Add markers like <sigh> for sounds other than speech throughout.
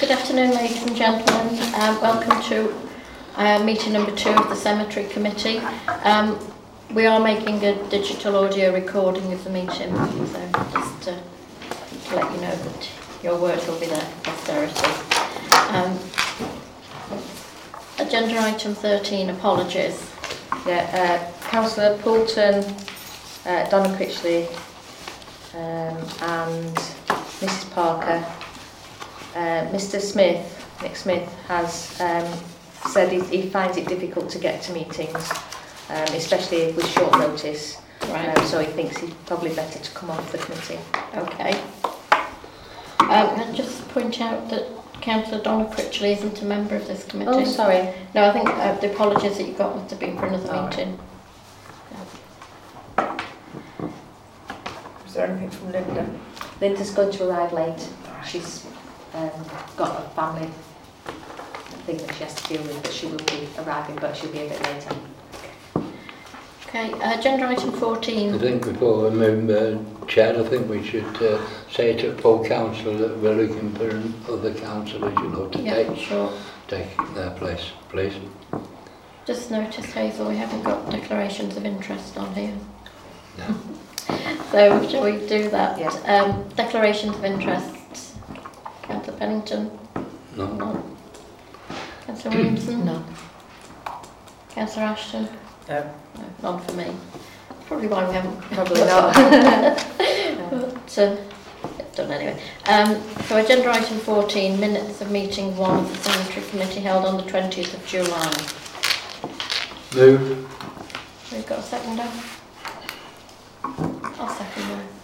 good afternoon, ladies and gentlemen. Um, welcome to uh, meeting number two of the Cemetery Committee. Um, we are making a digital audio recording of the meeting, so just to, to let you know that your words will be there for posterity. Um, agenda item 13, apologies. Yeah, uh, Councillor Poulton, uh, Donna Critchley um, and Mrs Parker. Uh, Mr Smith, Nick Smith, has um, said he, he finds it difficult to get to meetings, um, especially with short notice. Right. Um, so he thinks it's probably better to come off the committee. Okay. Um, and just point out that Councillor Donna Critchley isn't a member of this committee. Oh, sorry. No, I think uh, the apologies that you got must have been for another Oh. meeting. Is there anything from Linda? Linda's going to arrive late. She's um, got a family thing that she has to deal with, but she will be arriving, but she'll be a bit later. Okay, uh, agenda item 14. I think before I move, uh, Chair, I think we should uh, say to full council that we're looking for other councillors, you know, to Yeah, take, sure. take their place, please. Just noticed, Hazel, we haven't got declarations of interest on here. No. <laughs> So shall we do that? Yeah. Um, declarations of interest. Councillor Pennington? No? None. Councillor Williamson? No. Councillor Ashton? No. No, none for me. Probably why we haven't. Probably not. But, uh, it's done anyway. Um, so agenda item 14, minutes of meeting one of the Cemetery Committee held on the 20th of July. Move. We've got a seconder? I'll second that.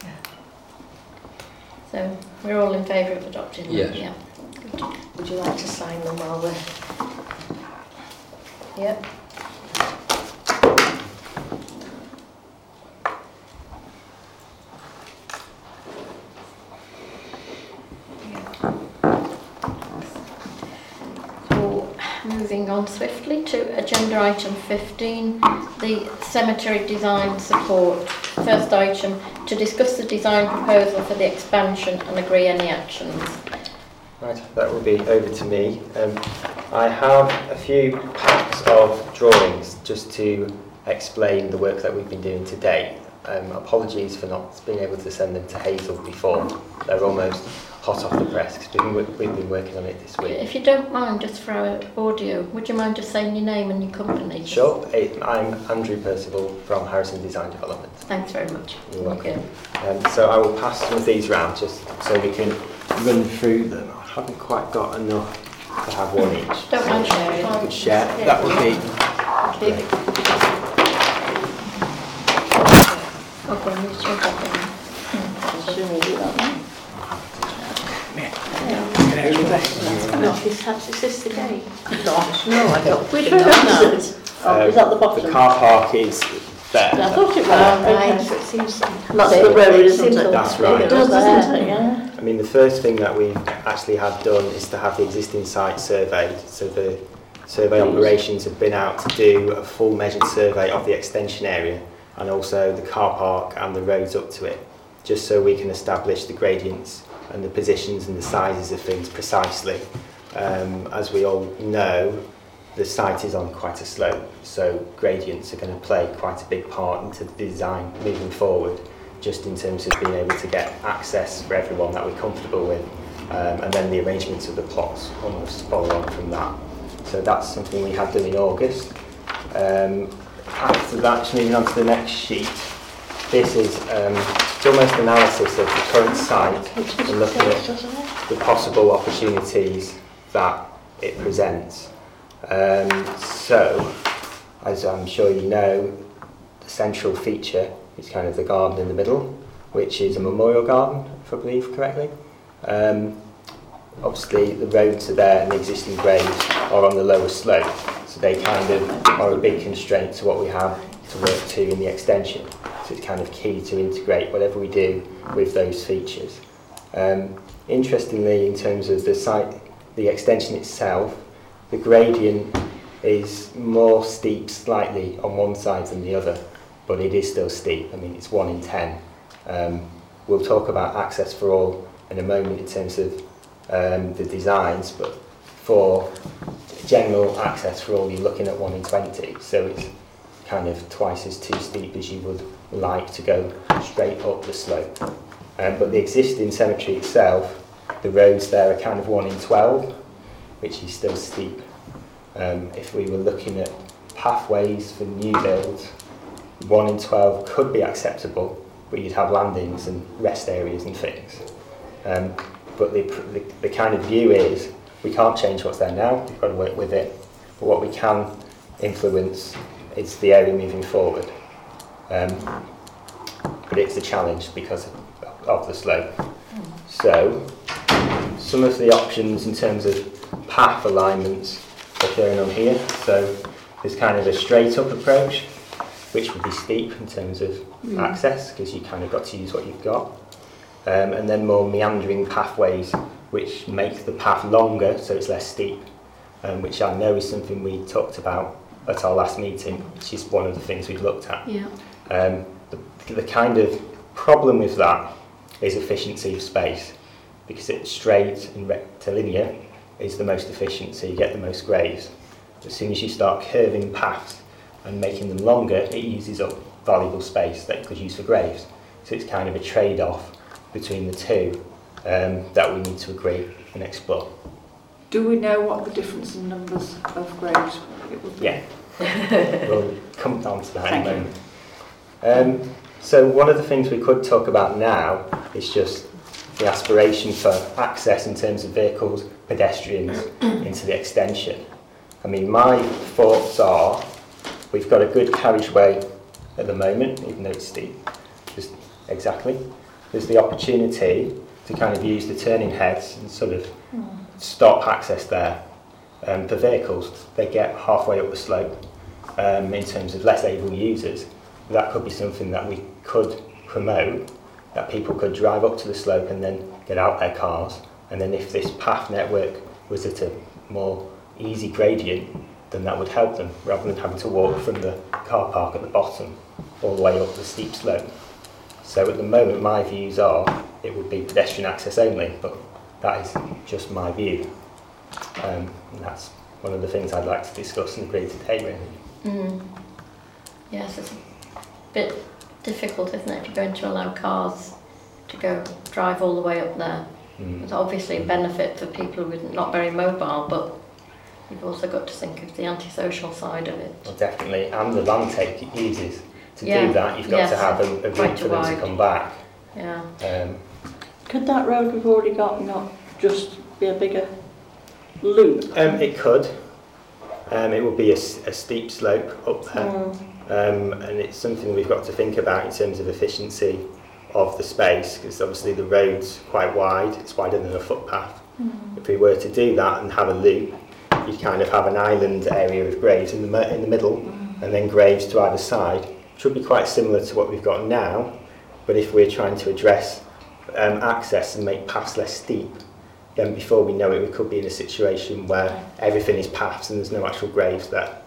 So we're all in favour of adopting them? Yes. Yeah. Would you like to sign them while we're... Yep. So moving on swiftly to agenda item 15, the cemetery design support. First item, to discuss the design proposal for the expansion and agree any actions. Right, that will be over to me. Um, I have a few packs of drawings just to explain the work that we've been doing today. Um, apologies for not being able to send them to Hazel before. They're almost hot off the press because we've, been we've been working on it this week. If you don't mind, just for our audio, would you mind just saying your name and your company? Sure, I'm Andrew Percival from Harrison Design Development. Thanks very much. You're welcome. Okay. Um, so I will pass some of these round just so we can run through them. I haven't quite got enough to have one each. Don't mind sharing. I could share. That would be Okay. Go on, use your document. No, it's perhaps it's this again. No, I don't. Which one is that? Oh, is that the um, bottom? the car park is there. I thought it was. Oh, okay, right. so it seems. That's the the road, isn't isn't it? it? That's right. It does, doesn't it? Yeah. I mean, the first thing that we actually have done is to have the existing site surveyed. So the survey operations have been out to do a full measured survey of the extension area and also the car park and the roads up to it, just so we can establish the gradients and the positions and the sizes of things precisely. Um, as we all know, the site is on quite a slope, so gradients are going to play quite a big part into the design moving forward, just in terms of being able to get access for everyone that we're comfortable with, um, and then the arrangements of the plots almost follow on from that. So that's something we had done in August. Um, after that, moving on to the next sheet, this is um, it's almost analysis of the current site and looking at the possible opportunities that it presents. Um, so, as I'm sure you know, the central feature is kind of the garden in the middle, which is a memorial garden, if I believe correctly. Um, obviously, the roads are there and the existing grades are on the lower slope, so they kind of are a big constraint to what we have to work to in the extension. So it's kind of key to integrate whatever we do with those features. Um, interestingly, in terms of the site, the extension itself, the gradient is more steep slightly on one side than the other, but it is still steep. I mean, it's one in ten. Um, we'll talk about access for all in a moment in terms of um, the designs, but for general access for all, you're looking at 1 in 20, so it's kind of twice as too steep as you would like to go straight up the slope. Um, but the existing cemetery itself, the roads there are kind of 1 in 12, which is still steep. Um, if we were looking at pathways for new builds, 1 in 12 could be acceptable, but you'd have landings and rest areas and things. Um, but the, the, the kind of view is we can't change what's there now, we've got to work with it. But what we can influence is the area moving forward. Um, but it's a challenge because of, of the slope. So, some of the options in terms of path alignments are shown on here. So, there's kind of a straight up approach, which would be steep in terms of access because you kind of got to use what you've got. Um, and then more meandering pathways, which make the path longer so it's less steep, um, which I know is something we talked about at our last meeting, which is one of the things we've looked at. Yeah. Um, the, the kind of problem with that is efficiency of space because it's straight and rectilinear is the most efficient, so you get the most graves. As soon as you start curving paths and making them longer, it uses up valuable space that you could use for graves. So it's kind of a trade-off between the two um, that we need to agree and explore. Do we know what the difference in numbers of graves it would be? Yeah. <laughs> we'll come on to that Thank in a you. Um, so one of the things we could talk about now is just the aspiration for access in terms of vehicles, pedestrians <coughs> into the extension. I mean, my thoughts are we've got a good carriageway at the moment, even though it's steep. Just exactly. There's the opportunity to kind of use the turning heads and sort of stop access there. Um, the vehicles, they get halfway up the slope um, in terms of less able users. That could be something that we could promote, that people could drive up to the slope and then get out their cars. And then if this path network was at a more easy gradient, then that would help them rather than having to walk from the car park at the bottom all the way up the steep slope. So at the moment, my views are it would be pedestrian access only, but that is just my view. Um, and that's one of the things I'd like to discuss and agree today, really. Mm. Yes, bit difficult, isn't it, if you're going to allow cars to go drive all the way up there. Mm. There's obviously a benefit for people who are not very mobile, but you've also got to think of the antisocial side of it. Well, definitely, and the land take it uses. To Yeah, do that, you've got to have a, a quite route for them to come back. Yeah. Um, Could that road we've already got not just be a bigger loop? um, it could. Um, it would be a steep slope up there. Mm. Um, and it's something we've got to think about in terms of efficiency of the space because obviously the road's quite wide, it's wider than a footpath. If we were to do that and have a loop, you'd kind of have an island area of graves in the, in the middle and then graves to either side, which would be quite similar to what we've got now. But if we're trying to address um, access and make paths less steep, then before we know it, we could be in a situation where everything is paths and there's no actual graves there.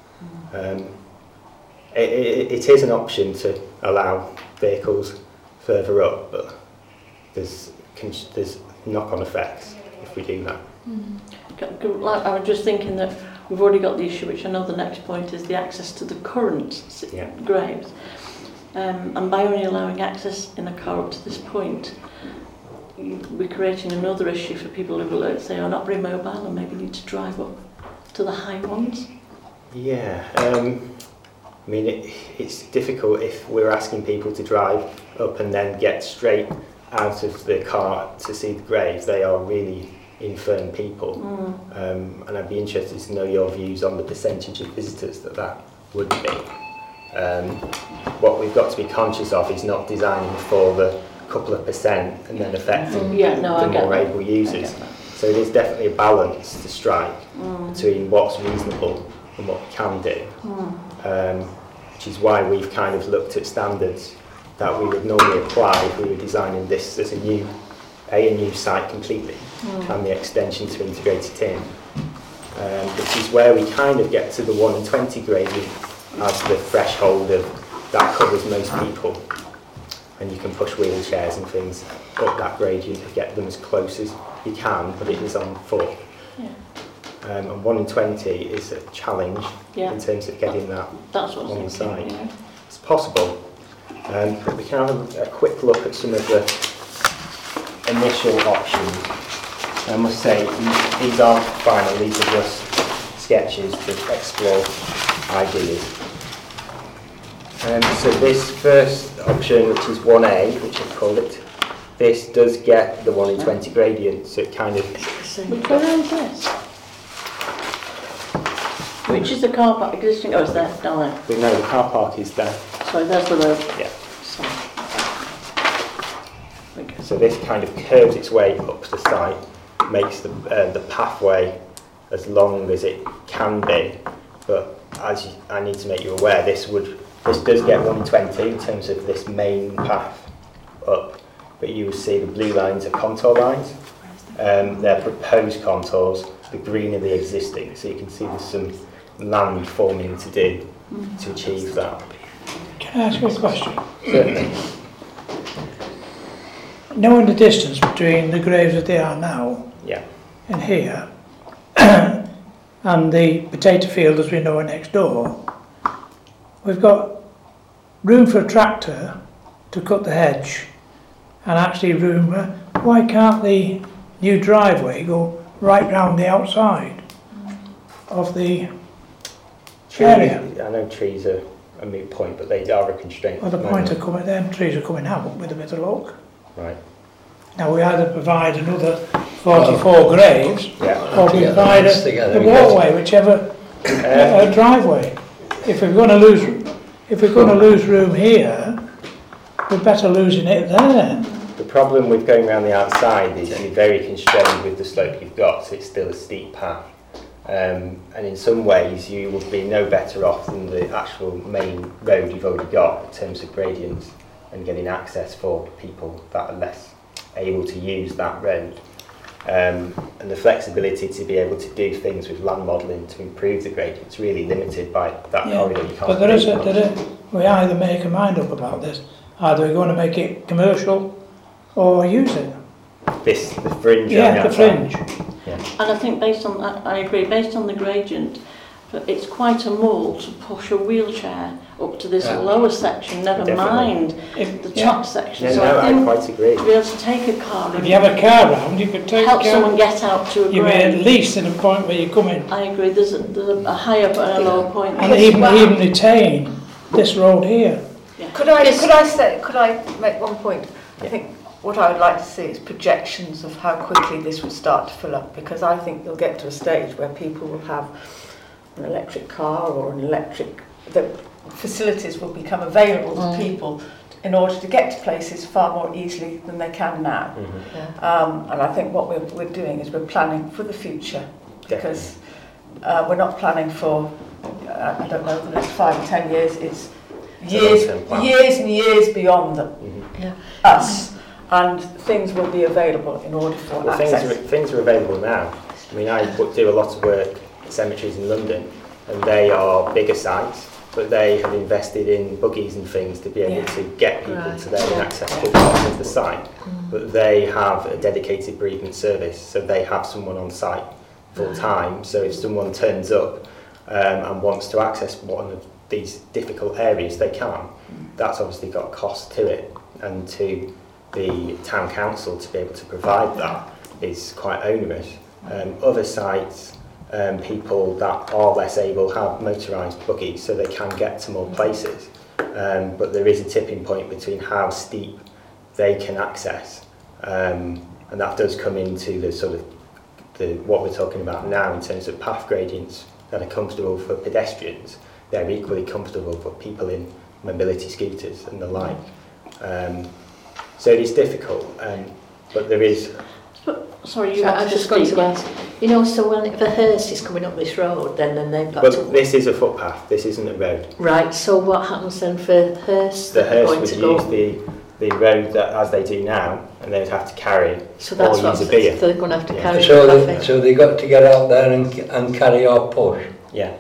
Um, it, it, it is an option to allow vehicles further up, but there's, there's knock-on effects if we do that. C- Like, I was just thinking that we've already got the issue, which I know the next point is the access to the current Yeah. graves. Um, and by only allowing access in a car up to this point, we're creating another issue for people who, let's say, are not very mobile and maybe need to drive up to the high ones. Yeah, um, I mean, it, it's difficult if we're asking people to drive up and then get straight out of the car to see the graves. They are really infirm people. Mm. Um, and I'd be interested to know your views on the percentage of visitors that that would be. Um, what we've got to be conscious of is not designing for the couple of percent and then affecting Yeah, no, the more that. able users. So there's definitely a balance to strike Mm. between what's reasonable and what we can do, Mm. Um, which is why we've kind of looked at standards that we would normally apply if we were designing this as a new, a, a new site completely, and the extension to integrate it in. Um, which is where we kind of get to the 1 in 20 gradient as the threshold of that covers most people. And you can push wheelchairs and things up that gradient to get them as close as you can, but it is on foot. Yeah. Um, and 1 in 20 is a challenge Yeah, in terms of getting that. that's what on the was side. Yeah. It's possible. Um, but we can have a, a quick look at some of the initial options. I must say, these- these aren't final, these are just sketches to explore ideas. Um, so this first option, which is 1A, which I've called it, this does get the 1 in 20 gradient, so it kind of Which way round this? Which is the car park existing? Oh, it's there, down there. we know the car park is there. Sorry, there's the road. Yeah. Okay. So this kind of curves its way up the site, makes the, uh, the pathway as long as it can be. But as you, I need to make you aware, this would this does get 120 in terms of this main path up. But you will see the blue lines are contour lines. Um, they're proposed contours. The green are the existing. So you can see there's some land forming to do to achieve that. Can I ask you a question? Certainly. Knowing the distance between the graves that they are now Yeah. and here, <clears throat> and the potato field as we know are next door, we've got room for a tractor to cut the hedge and actually room, uh, why can't the new driveway go right round the outside of the Trees, area. I know trees are a moot point, but they are a constraint. Well, the point of coming, them trees are coming out with a bit of luck. Right. Now we either provide another 44 oh. graves, yeah. or we provide a, a walkway, whichever, uh, um, a driveway. If we're going to lose, if we're going to lose room here, we're better losing it there. The problem with going around the outside is you're very constrained with the slope you've got, so it's still a steep path. Um, and in some ways, you would be no better off than the actual main road you've already got in terms of gradients and getting access for people that are less able to use that road. Um, and the flexibility to be able to do things with land modelling to improve the gradients really limited by that Yeah, corridor. You can't But there is, a, there is, we either make a mind up about this, either we're going to make it commercial or use it. This, the fringe. Yeah, the outside. fringe. And I think based on that, I agree, based on the gradient, it's quite a mull to push a wheelchair up to this Yeah. lower section, never Definitely. mind If, the yeah, top section. No, so no, I I think quite agree. to be able to take a car if you have a car round, you could take help a someone get out to a You may at least at a point where you come in I agree, there's a, there's a higher and a lower point. and even, even retain this road here. Could I, could I say, could I make one point? I think what I would like to see is projections of how quickly this will start to fill up, because I think they'll get to a stage where people will have an electric car or an electric, the facilities will become available to Mm. people in order to get to places far more easily than they can now. Mhm. Um, and I think what we're, we're doing is we're planning for the future because uh, we're not planning for, uh, I don't know, the next five, ten years. It's It's years, years and years beyond them, Mhm. us, and things will be available in order for Well, things are, things are available now. I mean, I do a lot of work at cemeteries in London, and they are bigger sites, but they have invested in buggies and things to be able Yeah. to get people Right. to access to parts of the site. But they have a dedicated bereavement service, so they have someone on site full time. So if someone turns up um, and wants to access one of these difficult areas, they can. That's obviously got a cost to it, and to the town council to be able to provide that is quite onerous. Um, other sites, um, people that are less able have motorised buggies so they can get to more places. Um, but there is a tipping point between how steep they can access. Um, and that does come into the sort of the, what we're talking about now in terms of path gradients that are comfortable for pedestrians. They're equally comfortable for people in mobility scooters and the like. Um, So it is difficult, um, but there is. But, sorry, you so I just got to ask. You know, so when if a hearse is coming up this road, then then they've got. But to... this is a footpath. This isn't a road. Right. So what happens then for hearse? The hearse would use go? the the road that as they do now, and they'd have to carry. So that's what so they're going to have to yeah. carry. So the they, so they got to get out there and and carry our push. Yeah.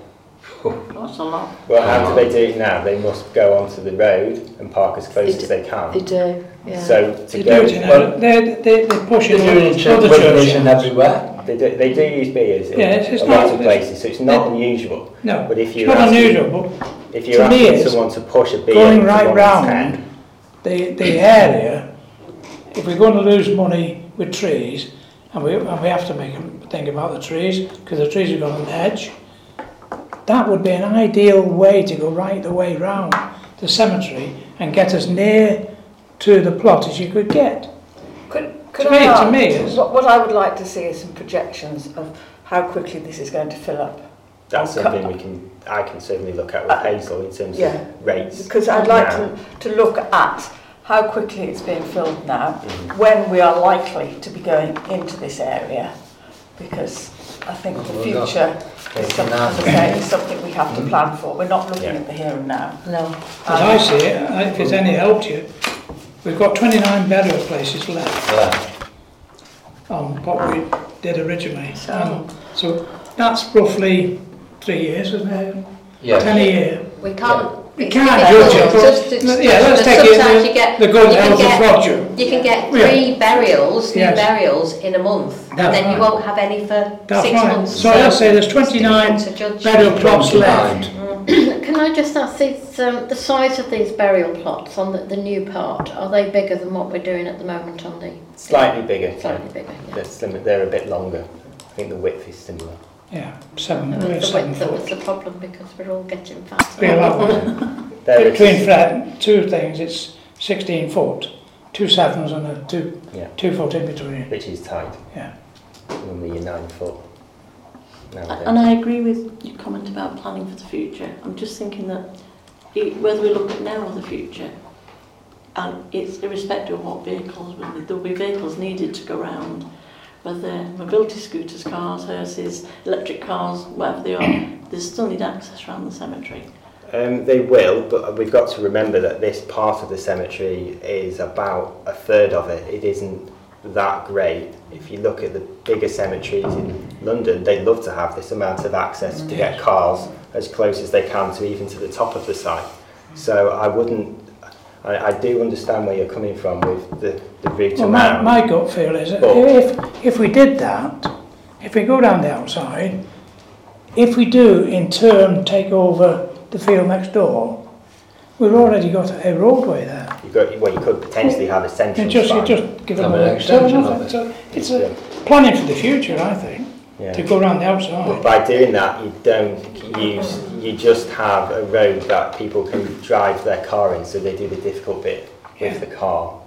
That's a lot. Well, how do they do it now? They must go onto the road and park as close They as they can. They do, yeah. So to They go, do it in, well- they, they, they push it They're doing it in in other churches. and everywhere. they do, they do use biers in Yeah, it's- it's a not- lot of places, so it's not unusual. No, But if you're not asking, unusual, but if you're me asking it's someone to push a bier going right round ten, the, the area, if we're going to lose money with trees, and we, and we have to make a think about the trees, because the trees have got an edge, that would be an ideal way to go right the way round the cemetery and get as near to the plot as you could get. Could, could To I me- to me it's- what, what I would like to see is some projections of how quickly this is going to fill up. that's something we can, I can certainly look at with Hazel in terms Yeah. of rates. Because I'd like now. to, to look at how quickly it's being filled now, Mhm. when we are likely to be going into this area, because I think the Well, future is It's something, as I say, is something we have to plan for. We're not looking Yeah. at the here and now. No. As I see it, if it's any help to you, we've got 29 burial places left Yeah. on what we did originally. Um, so that's roughly three years, isn't it? Yes. 10 a year. We can't. We it's can't judge it, but- just- it's yeah, let's take it sometimes the- you get, The good you can health of get, Roger. you can get Yeah. three burials, new Yes. burials in a month, and That's then you won't have any for That's six right. months. So let's say there's 29 to judge. burial plots left. <clears throat> Can I just ask, these, um, the size of these burial plots on the, the new part, are they bigger than what we're doing at the moment on the Slightly bigger. slightly bigger? Yeah. They're, slim- they're a bit longer. I think the width is similar. Yeah, seven, And we're it's the seven width that was foot. the problem because we're all getting fat. We'll have They're between flat, two things, it's 16 foot, two sevens and a two, Yeah. two foot in between. which is tight. Yeah. Normally you're nine foot. Nowadays. And I agree with your comment about planning for the future. I'm just thinking that i- whether we look at now or the future, and it's irrespective of what vehicles, whether there'll be vehicles needed to go round, whether mobility scooters, cars, hearses, electric cars, whatever they are, they still need access around the cemetery. Um, they will, but we've got to remember that this part of the cemetery is about a third of it. It isn't that great. If you look at the bigger cemeteries in London, they'd love to have this amount of access to get cars as close as they can to even to the top of the site. So I wouldn't. I, I do understand where you're coming from with the, the route Well, my, my gut feel is that if, if we did that, if we go down the outside, if we do in turn take over the field next door, we've already got a roadway there. You've got, well, you could potentially have a central You just, you just give them an a extension turn of off it. So it's a planning for the future, I think, Yeah. to go round the But outside. by doing that, you don't use, you just have a road that people can drive their car in, so they do the difficult bit with the car.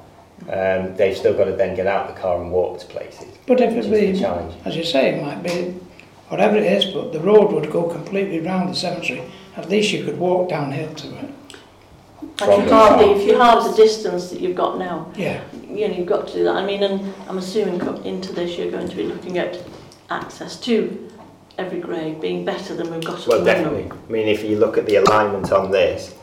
Um, they've still got to then get out the car and walk to places, But if which it is the be, challenge. as you say, it might be whatever it is, but the road would go completely round the cemetery. At least you could walk downhill to it. And Problem. if you halve the, if you halve the distance that you've got now, Yeah. you know, you've got to do that. I mean, and I'm assuming into this you're going to be looking at access to every grave being better than we've got at Well, the moment. definitely. I mean, if you look at the alignment on this,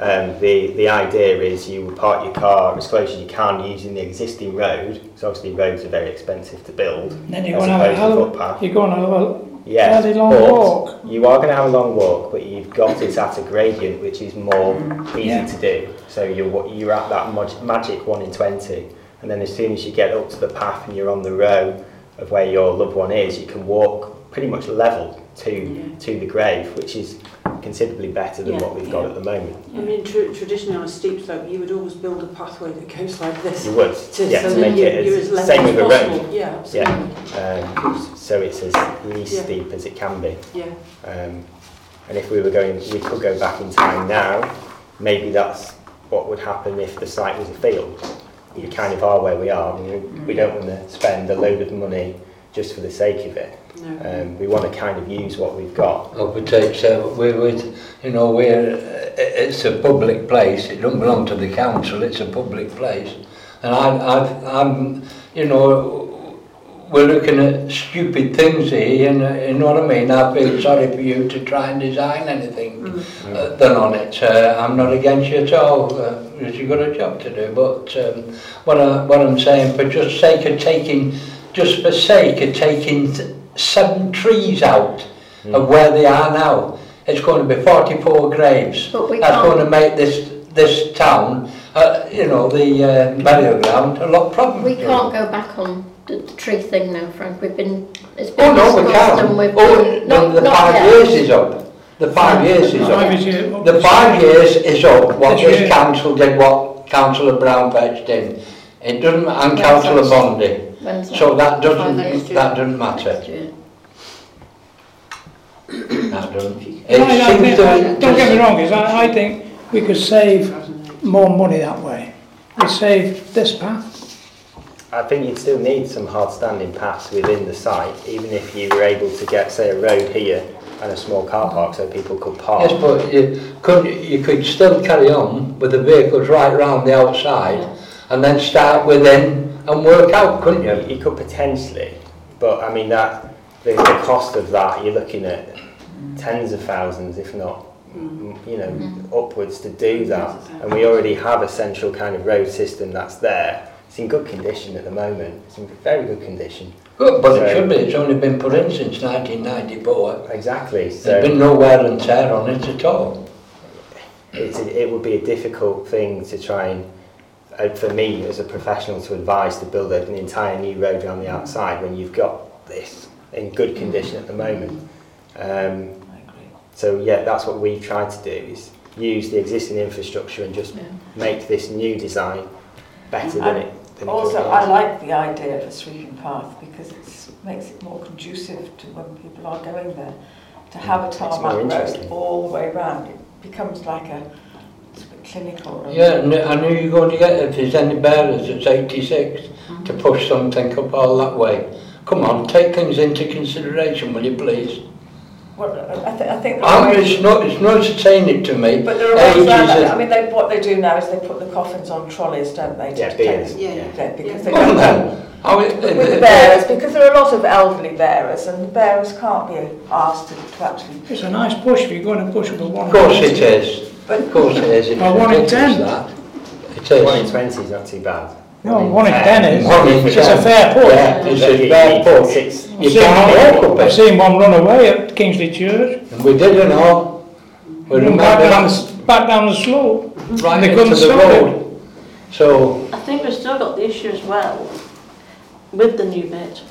um, the, the idea is you would park your car as close as you can using the existing road, because obviously roads are very expensive to build, And then you're as going to have a hell footpath. you're going to have a Yes, fairly long but walk. You are going to have a long walk, but you've got it at a gradient which is more easy Yeah. to do. So you're wa- you're at that mag- magic one in twenty, and then as soon as you get up to the path and you're on the row of where your loved one is, you can walk pretty much level to Yeah. to the grave, which is considerably better than Yeah, what we've got at the moment. I mean, tr- traditionally on a steep slope, you would always build a pathway that goes like this. You would, To, yeah, so to make you, it as as same with a road. Yeah, absolutely. Um, so it's as least Yeah. steep as it can be. Yeah. Um, and if we were going, we could go back in time now, maybe that's what would happen if the site was a field. you kind of are where we are. I mean, mm. we don't want to spend a load of money just for the sake of it. No. Um, we want to kind of use what we've got. Well, but it's, uh, we're, we're, you know, we're, uh, it's a public place. It doesn't belong to the council. It's a public place. And I, I've, I'm, you know, we're looking at stupid things here, and uh, you know what I mean? I feel sorry for you to try and design anything mm. uh, done on it. Uh, I'm not against you at all, uh, you've got a job to do, but um, what, I, what I'm saying, for just sake of taking, just for sake of taking seven trees out mm. of where they are now, it's going to be 44 graves. That's can't. going to make this this town, uh, you know, the uh, burial ground, a lot problem. We can't go back on the, the tree thing now, Frank. We've been. It's oh, been oh no, we can't. We've oh, been, no, the not five yet. years is up. The five years is up. The five years is up. What this year. council did, what councillor Brown fetched in, it doesn't, and councillor Bondi. So that doesn't that doesn't matter. that doesn't. It no, no, seems no, don't get me wrong. Is I, I think we could save more money that way. We save this path I think you'd still need some hard standing paths within the site, even if you were able to get, say, a road here and a small car park so people could park. yes, but you could, you could still carry on with the vehicles right round the outside and then start within and work out, couldn't you? You, you could potentially, but I mean that the, the cost of that you're looking at tens of thousands, if not m- you know mm. upwards to do that. And we already have a central kind of road system that's there. It's in good condition at the moment. It's in very good condition. Good, but it should be. It's only been put in since 1994. Exactly. There's been no wear and tear on it at all. it's a, it would be a difficult thing to try and, uh, for me as a professional, to advise to build an entire new road around the outside when you've got this in good condition at the moment. Um, so yeah, that's what we've tried to do is use the existing infrastructure and just Yeah. make this new design better than it. thing also. I like the idea of a sweeping path because it makes it more conducive to when people are going there. To have a tarmac road all the way around, it becomes like a clinical. Yeah, I knew you were going to get. If there's any bearers, it's 86 mm. to mm-hmm. push something up all that way. Come on, take things into consideration, will you please? Well, I, th I think um, it's not it's not entertaining to me. But there are ways around that. I mean, they, what they do now is they put the coffins on trolleys, don't they? Yeah, beers. Yeah, yeah. yeah, because they well, then. I mean, with, with the bearers, because there are a lot of elderly bearers, and the bearers can't be asked to, to actually. It's a nice push if you're going to push up a one. Of course it is. But of course it is. It a one in ten. That. It is. One in twenty is not too bad. No, one in ten is. One in It's a fair push. Yeah, it's a fair need push. six- You I've seen can't walk one- up I've seen one run away at Kingsley Church. And we did, you know. We Run back down, the, back down the slope. right they into couldn't the stop it. road. So, I think we've still got the issue as well with the new bit.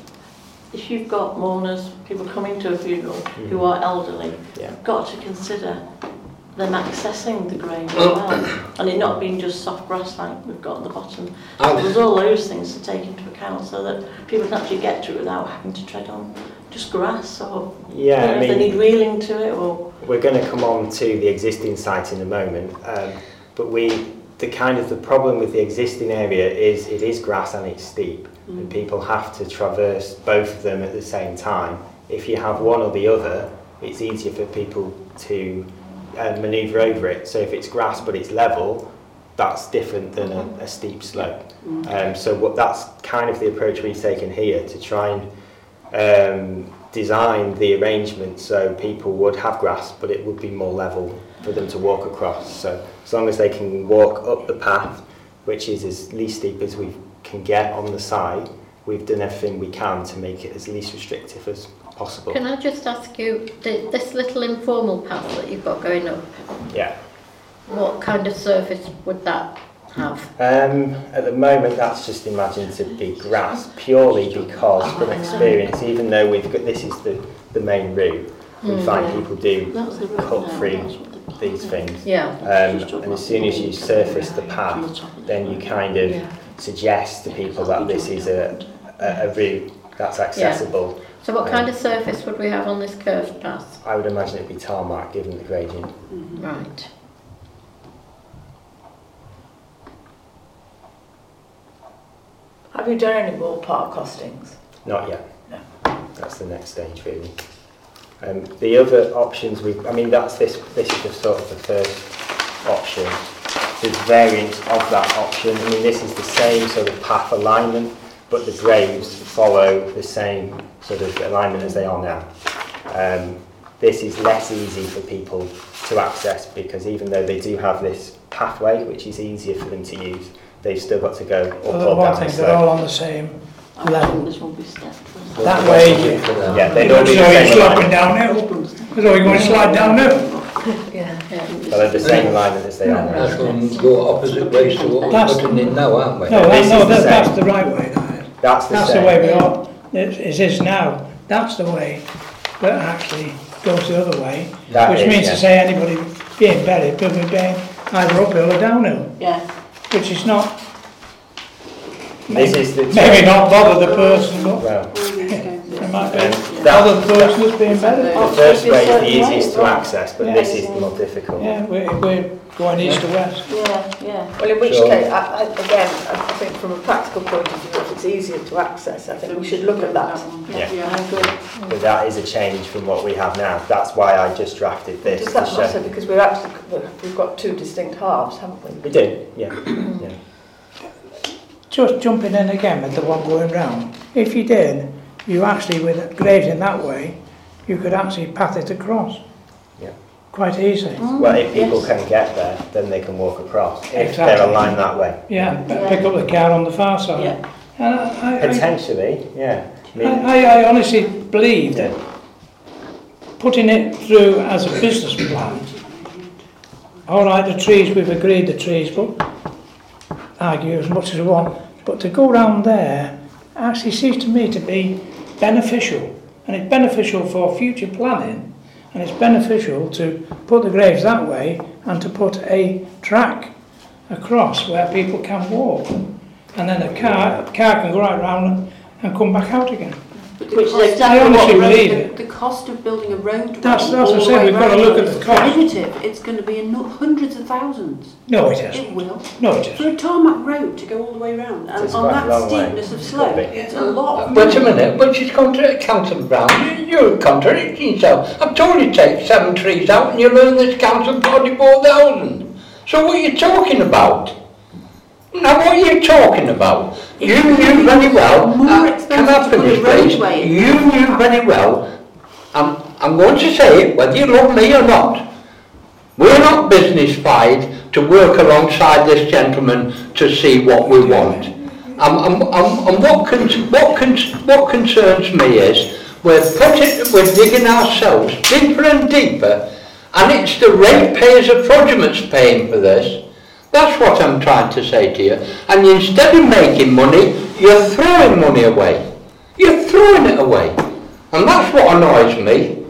If you've got mourners, people coming to a funeral who hmm. are elderly, Yeah. you've got to consider them accessing the grave as well. And it not being just soft grass like we've got at the bottom. So there's all those things to take into account so that people can actually get to it without having to tread on just grass or Yeah, you know, I if they mean, need wheeling to it or We're going to come on to the existing site in a moment, um, but we, the kind of the problem with the existing area is it is grass and it's steep, and people have to traverse both of them at the same time. If you have one or the other, it's easier for people to uh, manoeuvre over it. So if it's grass but it's level, that's different than a, a steep slope. Um, so what that's kind of the approach we've taken here to try and um, design the arrangement so people would have grass, but it would be more level for them to walk across. So as long as they can walk up the path, which is as least steep as we can get on the side, we've done everything we can to make it as least restrictive as possible. Can I just ask you, th- this little informal path that you've got going up, Yeah. what kind of surface would that have? Um, at the moment, that's just imagined to be grass, purely because, from experience, even though we've got this is the, the main route, we find people do that was the cut through these things. Yeah, Um, and as soon as you surface the path, then you kind of suggest to people that this is a, a, a route that's accessible. so what kind of surface would we have on this curved path? I would imagine it'd be tarmac given the gradient. Right. Have you done any more park costings? Not yet. No. That's the next stage, really. Um, the other options we, I mean, that's this. This is just sort of the first option. There's variants of that option. I mean, this is the same sort of path alignment, but the graves follow the same sort of alignment as they are now. Um, this is less easy for people to access because even though they do have this pathway, which is easier for them to use, they've still got to go up Well, or one down thing, slope. they're all on the same level. This will be stepped. That way, you- Yeah, they you're don't not be the sure you're same sloping alignment. downhill. Because all you're going to slide down now. Yeah. Well, they're the same line as they are That's now. going to go opposite ways to what we're That's- putting in now, aren't we? No, This that, no, is the that's the right way, that is. That's the That's the way we are, it, it is now, that's the way that actually goes the other way. That Which is, means yeah. to say anybody being buried will be being either uphill or downhill, Yeah. which is not, This is the maybe not bother the person, but Well, <laughs> it might be um, bother that, the person that's being buried. the first way is the easiest to access, but Yeah. this is the more difficult. Yeah, we're, we're going east to west. Yeah, yeah. Well, in which So- case, I, I, again, I I think from a practical point of view, if it's easier to access, I think we should look at that. Yeah. I agree. But that is a change from what we have now. That's why I just drafted this Does to that matter? Because we're actually, we've got two distinct halves, haven't we? We do, yeah. yeah. Just jumping in again with the one going round, if you did, you actually, with graves in that way, you could actually path it across. Yeah. Quite easily. Mm. Well, if people Yes. can get there, then they can walk across. If they're aligned that way. Yeah, but pick up the car on the far side. Yeah. And I, I, Potentially, yeah. I mean, I, I honestly believe that putting it through as a business plan, all right, the trees, we've agreed the trees, but argue as much as we want, but to go round there actually seems to me to be beneficial. And it's beneficial for future planning, and it's beneficial to put the graves that way and to put a track across where people can walk. And then a car, car can go right round and come back out again. But the Which is exactly what we're the, the cost of building a road That's- that's what I all the said, way we've got to round look at the cost. prohibitive. It's going to be in hundreds of thousands. No, it isn't. It will. No, it For a tarmac road to go all the way round, and It's on that long way. steepness of slope, be. it's a lot. of Wait a minute, but she's contradicting Councillor Brown. You- You're contradicting yourself. I've told you take seven trees out and you'll earn this council forty-four thousand. So what are you talking about? Now, what are you talking about? You knew very well. More uh, can I finish, please? You knew very well. I'm, I'm going to say it, whether you love me or not. We're not business-fied to work alongside this gentleman to see what we want. And, and, and, and what, con what, con what concerns me is we're, putting, we're digging ourselves deeper and deeper and it's the ratepayers of Frodgements paying for this. That's what I'm trying to say to you. And instead of making money, you're throwing money away. You're throwing it away. And that's what annoys me.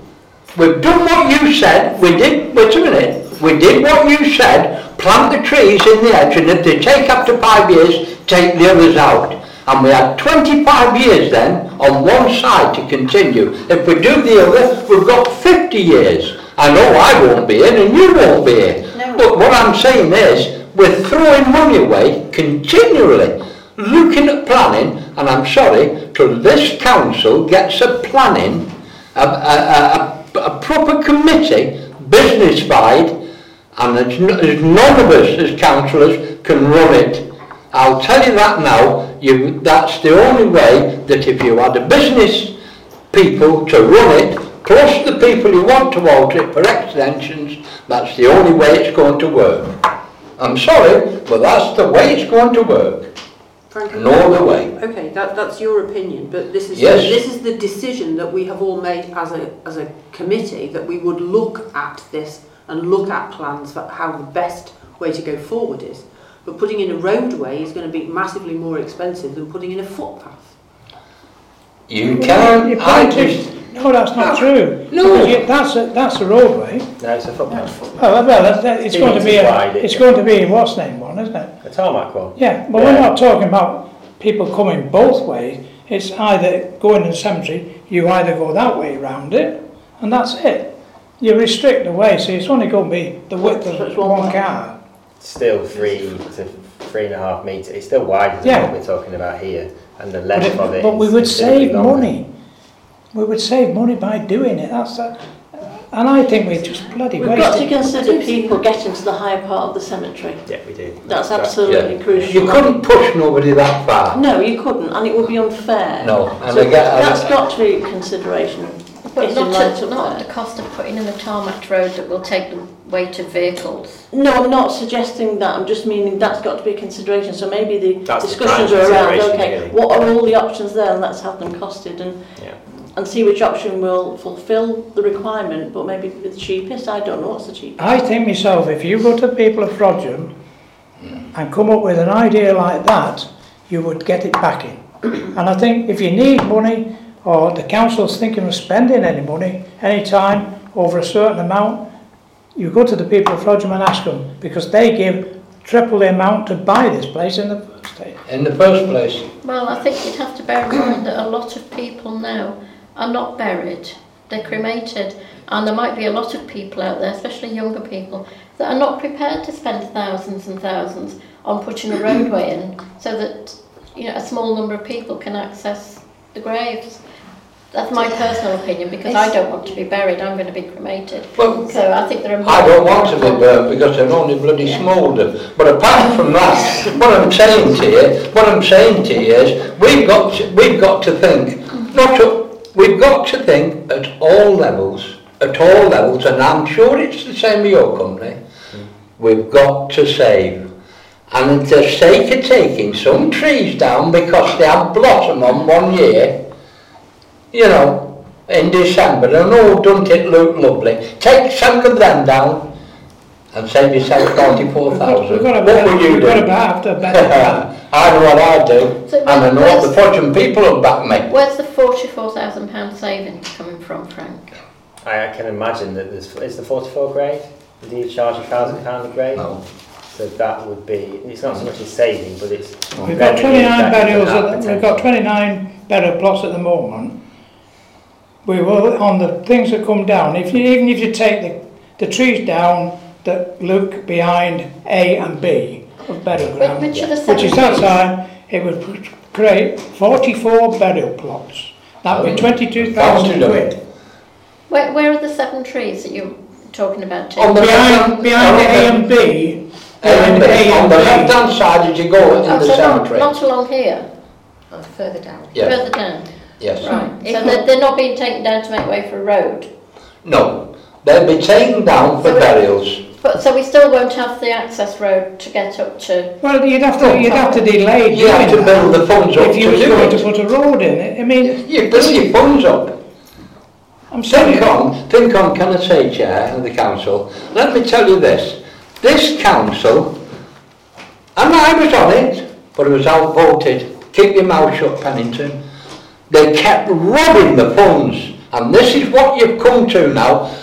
We've done what you said, we did, wait a minute, we did what you said, plant the trees in the edge and if they take up to five years, take the others out. And we had 25 years then on one side to continue. If we do the other, we've got 50 years. I know I won't be in and you won't be in. No. But what I'm saying is, we're throwing money away continually, looking at planning, and I'm sorry, till this council gets a planning, a, a, a, a, proper committee, business-wide, and no, none of us as councillors can run it. I'll tell you that now, you, that's the only way that if you had a business people to run it, plus the people who want to alter it for extensions, that's the only way it's going to work. I'm sorry, but that's the way it's going to work. Frankly, No other way. Okay, that, that's your opinion, but this is, Yes. this is the decision that we have all made as a, as a committee, that we would look at this and look at plans for how the best way to go forward is. But putting in a roadway is going to be massively more expensive than putting in a footpath. You can't, I point just, No, that's not true. No. Because you- That's a, that's a roadway. no, it's a footpath. Oh, well, that's, that, it's Two going to be metres a, wide, it's it- going to be what's name one, isn't it? A tarmac one. Yeah, but we're Yeah. not talking about people coming both ways. It's either going in the cemetery, you either go that way round it, and that's it. You restrict the way, so it's only going to be the width So of it's one one way. car. Still three to three and a half metres. It's still wider than Yeah. what we're talking about here. And the But, length it- of it but we is would considerably save longer. money. We would save money by doing it. That's that. And I think we're just bloody We've got to consider people getting to the higher part of the cemetery. Yeah, we do. That's absolutely Yeah. crucial. you couldn't push nobody that far. No, you couldn't, and it would be unfair. No, and So I get- I- that's got to be consideration. But Getting not right at, not at the cost of putting in the tarmac road that will take the weight of vehicles. No, I'm not suggesting that. I'm just meaning that's got to be a consideration. So maybe the That's discussions prime are around. Okay, really. what are all the options there, and let's have them costed. And Yeah. And see which option will fulfil the requirement, but maybe the cheapest. I don't know what's the cheapest. I think myself, if you go to the people of Frodsham and come up with an idea like that, you would get it back in. <coughs> and I think if you need money, or the council's thinking of spending any money, any time over a certain amount, you go to the people of Frodsham and ask them, because they give triple the amount to buy this place in the first place. In the first place, Well, I think you'd have to bear in mind that a lot of people now are not buried, they're cremated, and there might be a lot of people out there, especially younger people, that are not prepared to spend thousands and thousands on putting a roadway in so that you know a small number of people can access the graves. That's my personal opinion because I don't want to be buried. I'm going to be cremated. well, So I think there are. I don't want to be burnt because they're only bloody smoulder. But apart from that, what I'm saying to you, what I'm saying to you is, we've got to, we've got to think, not to, we've got to think at all levels, at all levels, and I'm sure it's the same with your company, mm. we've got to save. And at the sake of taking some trees down because they have blossom on one year, you know, in December, and oh, don't it look lovely? Take some of them down and save yourself 44,000. What would you do? We've got a bath, a. <laughs> I know what I do, So and I know where's- the Frodsham people will back me. Where's the forty-four thousand pound savings coming from, Frank? I can imagine that there's, is the 44 grade? Do you charge a thousand pound a grade? No. So that would be, it's not so much a saving, but it's. We've got 29 that burials, can have we've got 29 burial plots at the moment. We will, on the things that come down, if you, even if you take the, the trees down that look behind A and B of burial Which, ground, which are the which is that trees? side, it would create 44 burial plots. That would be 22,000 quid. Where, where are the seven trees that you're talking about? Tim? Oh, On the Behind, left-hand- behind the A and B, the- behind A On the left-hand side as you go in Oh, the so not, cemetery. not along here, Oh, further down. Yes, further down. yes. Right. So not- they're, they're not being taken down to make way for a road. No, they'll be taken down for So it- burials. But so we still won't have the access road to get up to. Well, you'd have to, you'd have to delay You have to build the funds up if you was do going to put a road in. It. I mean, You build your funds up. I'm saying, Think on, think on, can I say, Chair of the Council, let me tell you this, this council, and I was on it, but it was outvoted, keep your mouth shut Pennington, they kept robbing the funds, and this is what you've come to now,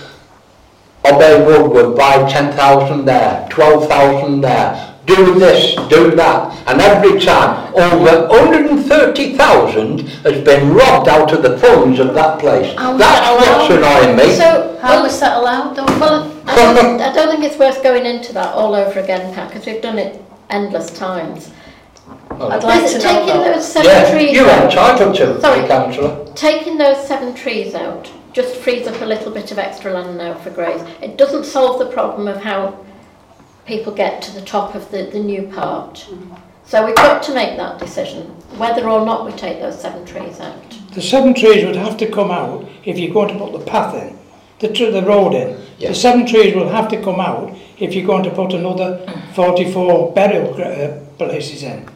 Obey Woodward, buy 10,000 there, 12,000 there, do this, do that, and every time, over 130,000 has been robbed out of the funds of that place. How was That's that what's allowed? annoying me. So, How was that allowed though? well, I don't, <laughs> I don't think it's worth going into that all over again, Pat, because we've done it endless times. Oh. I'd like to it know taking though. those seven Yeah, trees you're out? entitled to, Sorry. councillor. Taking those seven trees out just frees up a little bit of extra land now for graves. It doesn't solve the problem of how people get to the top of the, the new part. So we've got to make that decision, whether or not we take those seven trees out. the seven trees would have to come out if you're going to put the path in, the, tr- the road in. Yeah. The seven trees will have to come out if you're going to put another 44 burial uh, places in.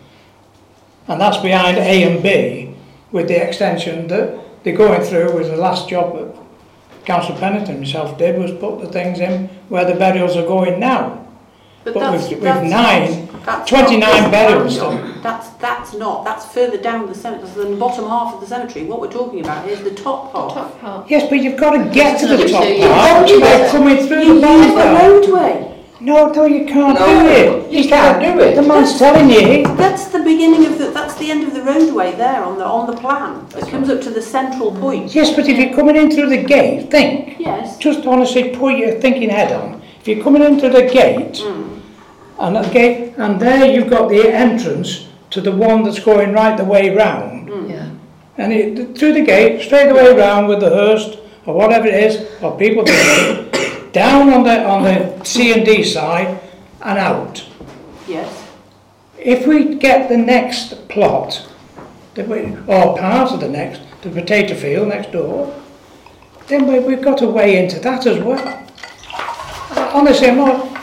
And that's behind A and B with the extension that they're going through was the last job that Councillor Pennington himself did was put the things in where the burials are going now. But that's, with- with nine- not, that's 29 burials done. That's, that's not, that's further down the cemetery, that's the bottom half of the cemetery. What we're talking about is the top The half. top part. Yes, but you've got to get to the top two years. part You by get- coming through You the use the roadway. No, no, you can't No, do it. you can't do it. The man's telling you. That's the beginning of the, that's the end of the roadway there on the, on the plan. It comes up to the central point. Yes, but if you're coming in through the gate, think. Yes. Just honestly put your thinking head on. If you're coming into the gate, mm. and at the gate, and there you've got the entrance to the one that's going right the way round. Mm. Yeah. And it, through the gate, straight the way round with the hearse or whatever it is, or people doing it, down on the on the C and D side and out. Yes. If we get the next plot, that we, or part of the next, the potato field next door, then we, we've got a way into that as well. Honestly, I'm not,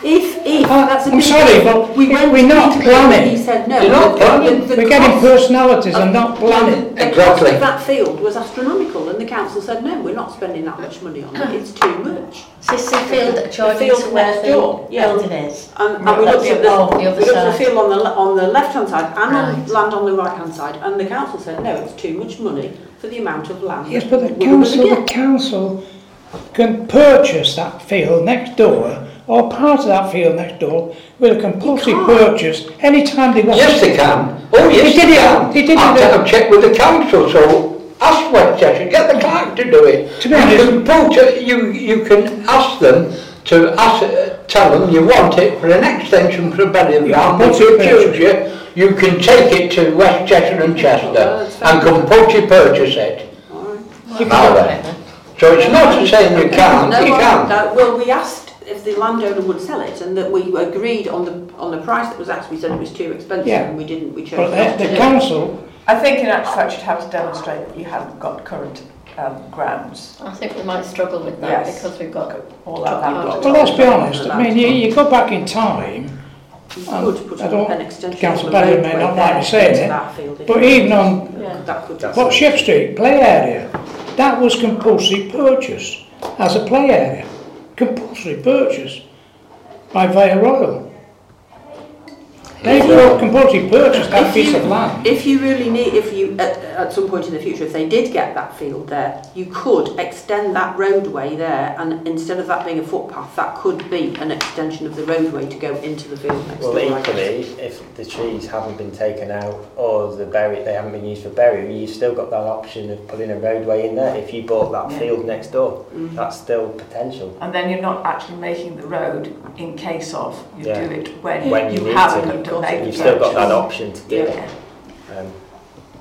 if. Uh, oh, that's a I'm sorry, but we went, we're not planning. He said no. You're not planning. The, the we're getting personalities and not planning. The exactly. of that field was astronomical, and the council said no, we're not spending that much money on it. It's too much. Sissy Field adjoining field to where the building is. And, and we looked at the, the, other looked at the field on the, on the left-hand side and right. on land on the right-hand side, and the council said no, it's too much money for the amount of land. Yes, but the council, the council can purchase that field next door or part of that field next door with a compulsory can't. purchase any time they want. Yes, they can. Oh, yes, They did they it- can. they did it- I've, I've checked with the council, so ask West Cheshire, get the clerk to do it. To be you honest- can put, you, you can ask them to ask, uh, tell them you want it for an extension for a burial You ground. can If you choose you, you can take it to West Cheshire and Chester that's fair. and compulsory purchase it. You Now can- then. So it's not to say you can't, No, you I- can. no, well, we asked if the landowner would sell it and that we agreed on the, on the price that was asked, we said it was too expensive Yeah. and we didn't, we chose But not the, to the do it. council, I think in actual fact you'd have to demonstrate that you haven't got current um, grounds. I think we might struggle with that Yes. because we've got All that land. well, let's be honest, I mean, you, you go back in time, You um, could put I an don't- an extension Councillor of the Paddy may not like there me saying it, that field but you- even on Yeah, that could. That's- what Ship Street play area, that was compulsory purchase as a play area, compulsory purchase by Vale Royal. They were compulsory purchase that If piece you- of land. If you really need, if you, at, at some point in the future, if they did get that field there, you could extend that roadway there and instead of that being a footpath, that could be an extension of the roadway to go into the field next Well, door. Equally, if the trees haven't been taken out or the berry, they haven't been used for burial, you've still got that option of putting a roadway in there. If you bought that Yeah. field next door, Mm. that's still potential. And then you're not actually making the road in case of, you Yeah. do it when, When you you need haven't to. done made You've still got that option to do it. Um,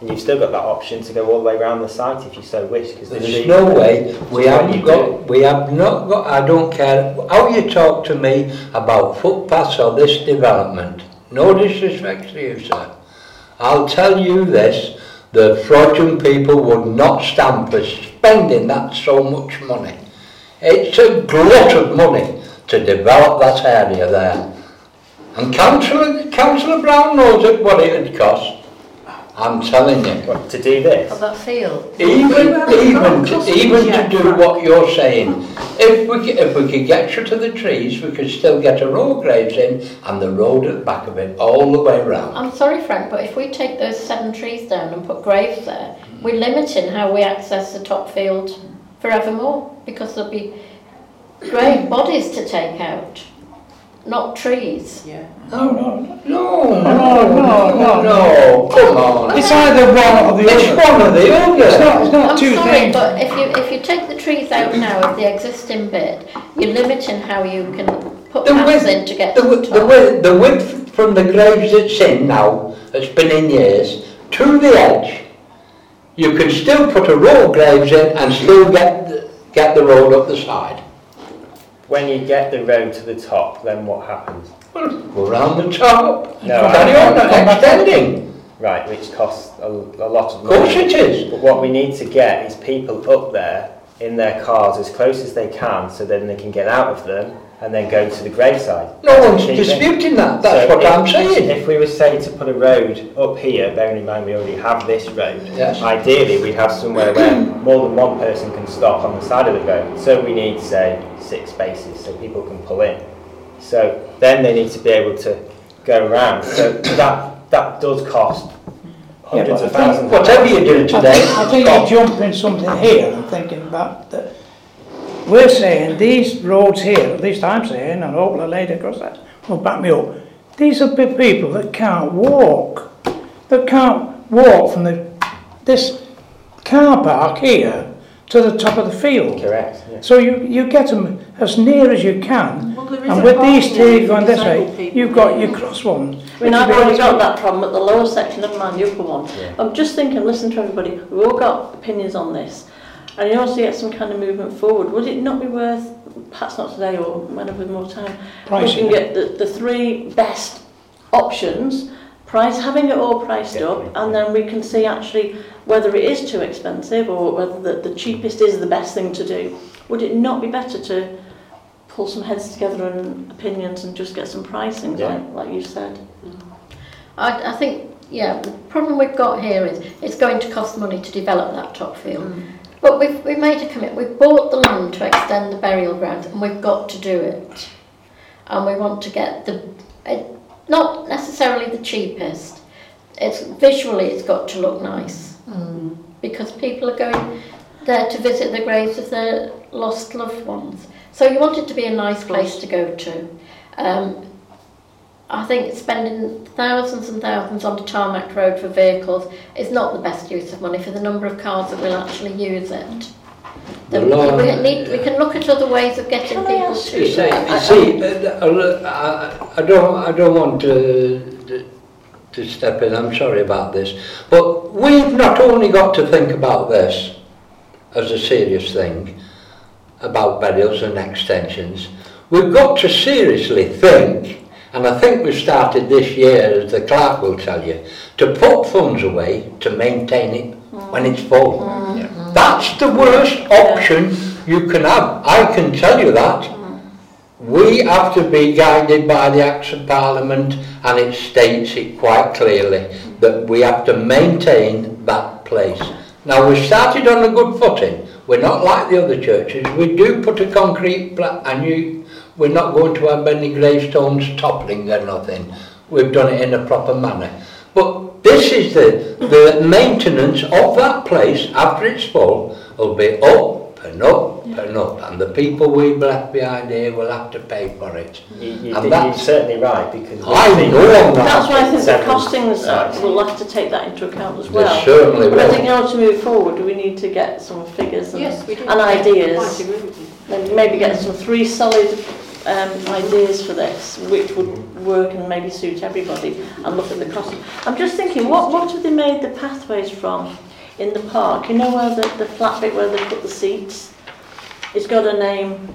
and you've still got that option to go all the way around the site if you so wish. Because the There's no way, we haven't you got, we have not got, I don't care how you talk to me about footpaths or this development. No disrespect to you, sir. I'll tell you this, the Frodsham people would not stand for spending that so much money. It's a glut of money to develop that area there. And councillor, councillor Brown knows it, what it would cost. I'm telling you. What, to do this? for that field. Even, even, to, even to do Frank. what you're saying, if we, if we could get you to the trees, we could still get a row graves in and the road at the back of it, all the way round. I'm sorry, Frank, but if we take those seven trees down and put graves there, we're limiting how we access the top field forevermore because there'll be grave bodies to take out, not trees. Yeah. No, no, no. No, no, no, no. no, come on. It's either one or the It's other. one or the other. It's not, it's not I'm two sorry, things. but if you if you take the trees out now of the existing bit, you're limiting how you can put The paths width- in to get The, to the wi- the top. width, the width from the graves it's in now, that's been in years, to the edge, you can still put a row of graves in and still get, the- get the road up the side. When you get the road to the top, then what happens? Go round the top, No, carry on extending. Right, which costs a, a lot of Of course money. it is. But what we need to get is people up there in their cars as close as they can so then they can get out of them and then go to the graveside. No one's the key thing. disputing that, that's So what if- I'm saying. If we were saying to put a road up here, bearing in mind we already have this road, Yes. ideally we'd have somewhere where <coughs> more than one person can stop on the side of the road. So we need, say, six spaces so people can pull in. So then they need to be able to go around. So <coughs> that that does cost hundreds but of thousands. of Whatever you do I today, think, I think stop. you're jumping something here and thinking about that. We're saying these roads here, at least I'm saying, and hopefully a lady across that will back me up. These are people that can't walk, that can't walk from the this car park here to the top of the field. Correct. Yeah. So you, you get them as near as you can. Well, And with these two for going this way, people. you've got your cross ones. I mean, I've will already got that problem at the lower section of mine, the upper one. Yeah. I'm just thinking, listen to everybody, we've all got opinions on this. And you also get some kind of movement forward. Would it not be worth, perhaps not today or whenever with more time, looking at the, the three best options, price, having it all priced Definitely. up, and then we can see actually whether it is too expensive or whether the, the cheapest is the best thing to do. Would it not be better to pull some heads together and opinions and just get some pricing, yeah. like, like you said? I, I think, yeah, the problem we've got here is it's going to cost money to develop that top field. Mm. But we've, we've made a commitment, we've bought the land to extend the burial ground and we've got to do it. And we want to get the, it, not necessarily the cheapest, it's visually it's got to look nice. Because people are going there to visit the graves of their lost loved ones. So you want it to be a nice place to go to. Um, I think spending thousands and thousands on a tarmac road for vehicles is not the best use of money for the number of cars that will actually use it. The, Well, we, um, need, we can look at other ways of getting Can I people to You see, you see uh, uh, I, I don't, I don't want to, to step in, I'm sorry about this, but we've not only got to think about this as a serious thing, about burials and extensions, we've got to seriously think, and I think we've started this year, as the clerk will tell you, to put funds away to maintain it when it's full. Mm. That's the worst option you can have. I can tell you that. We have to be guided by the Acts of Parliament and it states it quite clearly that we have to maintain that place. Now we've started on a good footing. We're not like the other churches. We do put a concrete pla- and you, we're not going to have any gravestones toppling or nothing. We've done it in a proper manner. But this is the, the maintenance of that place after it's full will be up and up and up and the people we've left behind here will have to pay for it. You, you, And you're that's- certainly right because I seen- know that. That's why I think the Several costings, uh, we'll have to take that into account as They well. certainly But I think will. in order to move forward, we need to get some figures and, Yes, and ideas. Quite agree with you. Then maybe get some three solid um, ideas for this, which would work and maybe suit everybody, and look at the cost. I'm just thinking, what what have they made the pathways from in the park? You know where the, the flat bit where they put the seats? It's got a name.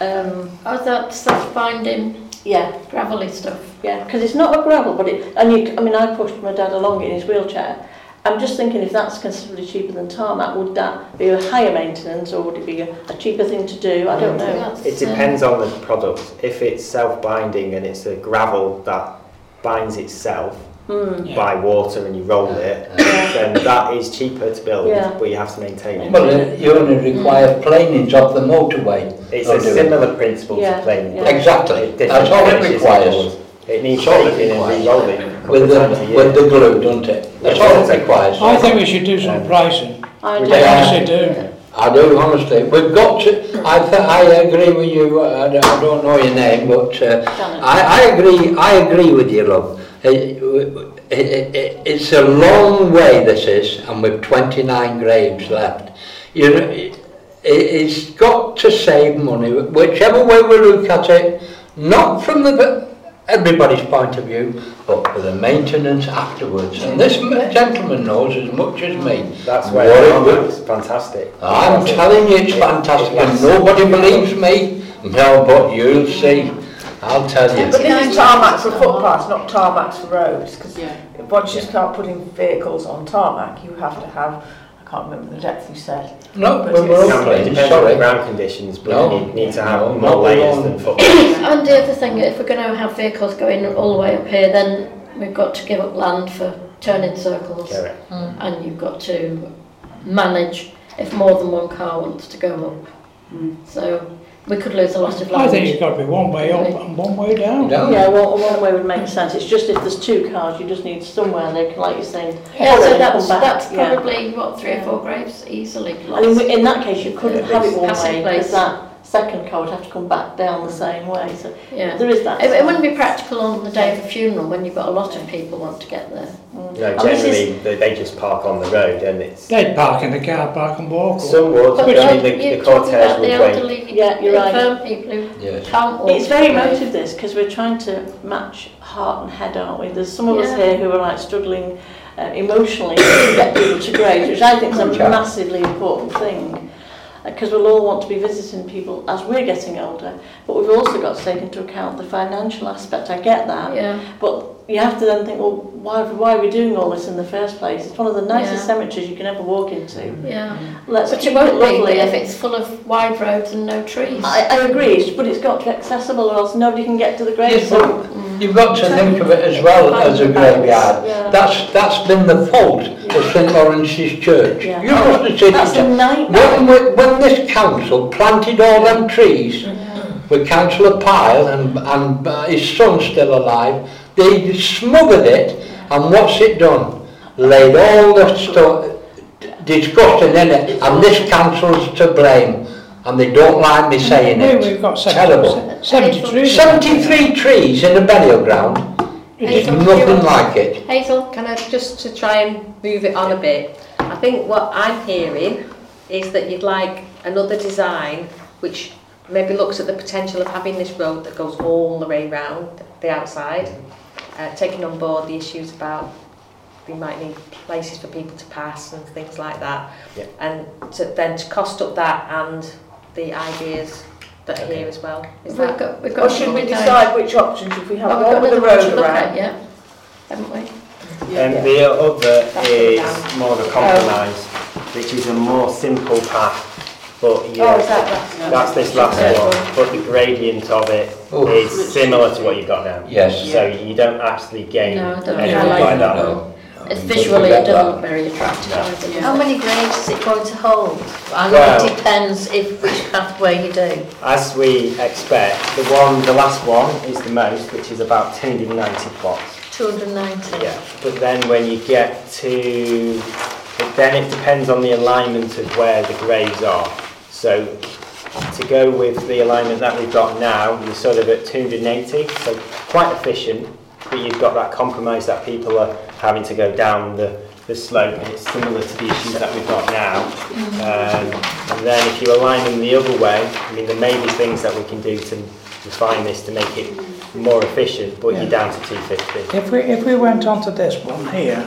Um, Oh, that stuff binding yeah, gravelly stuff. yeah, because it's not a gravel, but it. And you, I mean, I pushed my dad along in his wheelchair. I'm just thinking if that's considerably cheaper than tarmac, would that be a higher maintenance or would it be a, a cheaper thing to do? I don't know. That's, It depends on the product. If it's self-binding and it's a gravel that binds itself Hmm. Yeah. by water and you roll it, Yeah. then that is cheaper to build, Yeah. but you have to maintain it. Well, you only require planings of the motorway. It's a do it. similar principle Yeah, to planing. yeah. Exactly. Different That's all it requires. It needs That's all it breaking and requires. re-rolling a couple With of the, times a year. with the glue, doesn't it? That's all it requires. I think we should do some pricing. I We do. I Yeah. honestly do. I do, honestly. We've got to, I, th- I agree with you, uh, I don't, I don't know your name, but uh, Janet. I, I agree, I agree with you, love. It, it, it, it's a long way, this is, and with 29 graves left. You know, it, it's got to save money, whichever way we look at it, not from the everybody's point of view, but for the maintenance afterwards. And this gentleman knows as much as me. That's where it it's fantastic. I'm fantastic. telling you, it's fantastic, it, and nobody believes me. No, but you'll see. I'll tell you. But this is tarmac for footpaths, not tarmac for roads, because yeah. once you start putting vehicles on tarmac, you have to have can't remember the depth you said. No, but, but we're all playing. It depends on the ground conditions, but no. you need to have no, more layers on. than football. <coughs> and the other thing, if we're going to have vehicles going all the way up here, then we've got to give up land for turning circles. Correct. Mm. And you've got to manage if more than one car wants to go up. Mm. So we could lose a lot of I land. think it's got to be one way up and one way down. Down. Yeah, well, one way would make sense. It's just if there's two cars, you just need somewhere they can, like you're saying, Yeah, so it and that's, come back. that's yeah. probably, what, three or four graves easily And in, in that case, you couldn't have it one passing way place. because that second car would have to come back down the same way. So Yeah. there is that. It, it wouldn't be practical on the day of a funeral when you've got a lot of people want to get there. Mm. No, And this is- generally they, they just park on the road and it's They'd park in the car park and walk. some would, But but I mean the, you're the cortege would the wait. elderly, Yeah, you're right. infirm people who Yes. can't walk. It's very to the emotive this because we're trying to match heart and head, aren't we? There's some of us here who are like struggling uh, emotionally to get people to graves, which I think is a massively important thing. Uh, because we'll all want to be visiting people as we're getting older. But we've also got to take into account the financial aspect. I get that. Yeah. But you have to then think, well, why, why are we doing all this in the first place? It's one of the nicest Yeah. cemeteries you can ever walk into. Yeah. Let's But keep it won't be lovely. if it's full of wide roads and no trees. I, I agree, but it's got to be accessible or else nobody can get to the grave. Yes, So, Mm. You've got to think of it as well as a graveyard. yeah. That's that's been the fault of St Laurence's Church. Yeah. You must have seen That's it. a nightmare. When, we- when this council planted all them trees with Councillor Pyle and, and uh, his son's still alive, they smothered it and what's it done? Laid all the stuff, disgusting in it and this council's to blame and they don't like me saying Here it. we've got Terrible. 70, 73. 73 trees in a burial ground, Hazel, it's nothing like it. Hazel? Can I just to try and move it on a bit? I think what I'm hearing is that you'd like another design which maybe looks at the potential of having this road that goes all the way round the outside, uh, taking on board the issues about we might need places for people to pass and things like that, Yeah. and to, then to cost up that and the ideas that are here as well. Is We've that got, we've got Or should we some time. decide which options if we have Well, we've one got with the another one road look at, yeah? Haven't we? Um, the other That's is down. more of a compromise, which is a more simple path, but Oh, yeah, is that that's, that's this last Yeah. one, but the gradient of it Oh. is similar to what you've got now. Yes. So you don't actually gain No, I don't anything like like that. that. No. It's visually, it doesn't that. look very attractive. No. either, How many graves is it going to hold? I know Well- it depends if which pathway you do. As we expect, the one, the last one is the most, which is about 290 plots. 290. Yeah, but then when you get to, then it depends on the alignment of where the graves are. So to go with the alignment that we've got now, you're sort of at 280, so quite efficient, but you've got that compromise that people are having to go down the, the slope, and it's similar to the issues that we've got now. Um, and then if you align them the other way, I mean, there may be things that we can do to refine this to make it more efficient, but Yeah. you're down to 250. If we, if we went on to this one here,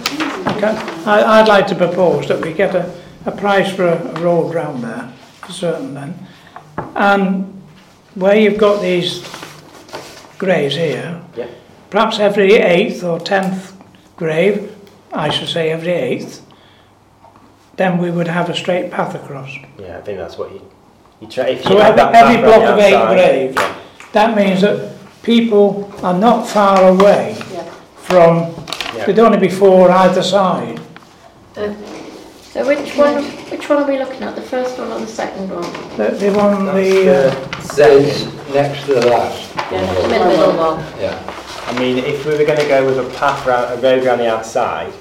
can, I, I'd like to propose that we get a, a price for a, a road round there, certain then. And where you've got these graves here, Yeah. perhaps every eighth or tenth grave, I should say every eighth, then we would have a straight path across. Yeah, I think that's what you, you try, if you So every, that every block of eight graves, yeah, that means that people are not far away Yeah. from, yeah. there'd only be four either side. Uh, So which one, which one are we looking at? The first one or the second one? The, the one, the, uh, Says next to the last. The middle one. Yeah. I mean, if we were going to go with a path round, a road around the outside,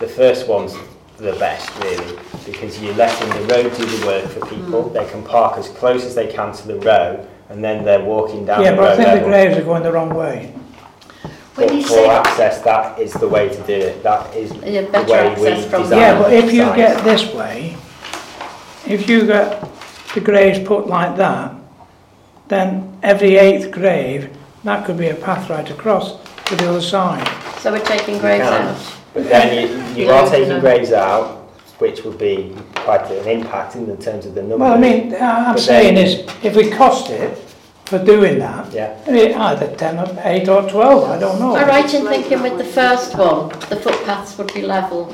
the first one's the best, really, because you're letting the road do the work for people. Mm. They can park as close as they can to the road, and then they're walking down yeah, the but I road think the level. graves are going the wrong way. When But you for say- access, that is the way to do it. That is Yeah, the better way we access from- design Yeah, but if you sites. get this way, if you get the graves put like that, then every eighth grave, that could be a path right across to the other side. So we're taking graves can. out? But then you, <laughs> you are you taking know. graves out, which would be quite an impact in the terms of the number. Well, I mean, I- I'm But saying then- is, if we cost it for doing that, Yeah. eh, either ten or eight or twelve, I don't know. Am I right in thinking with the first one, the footpaths would be level?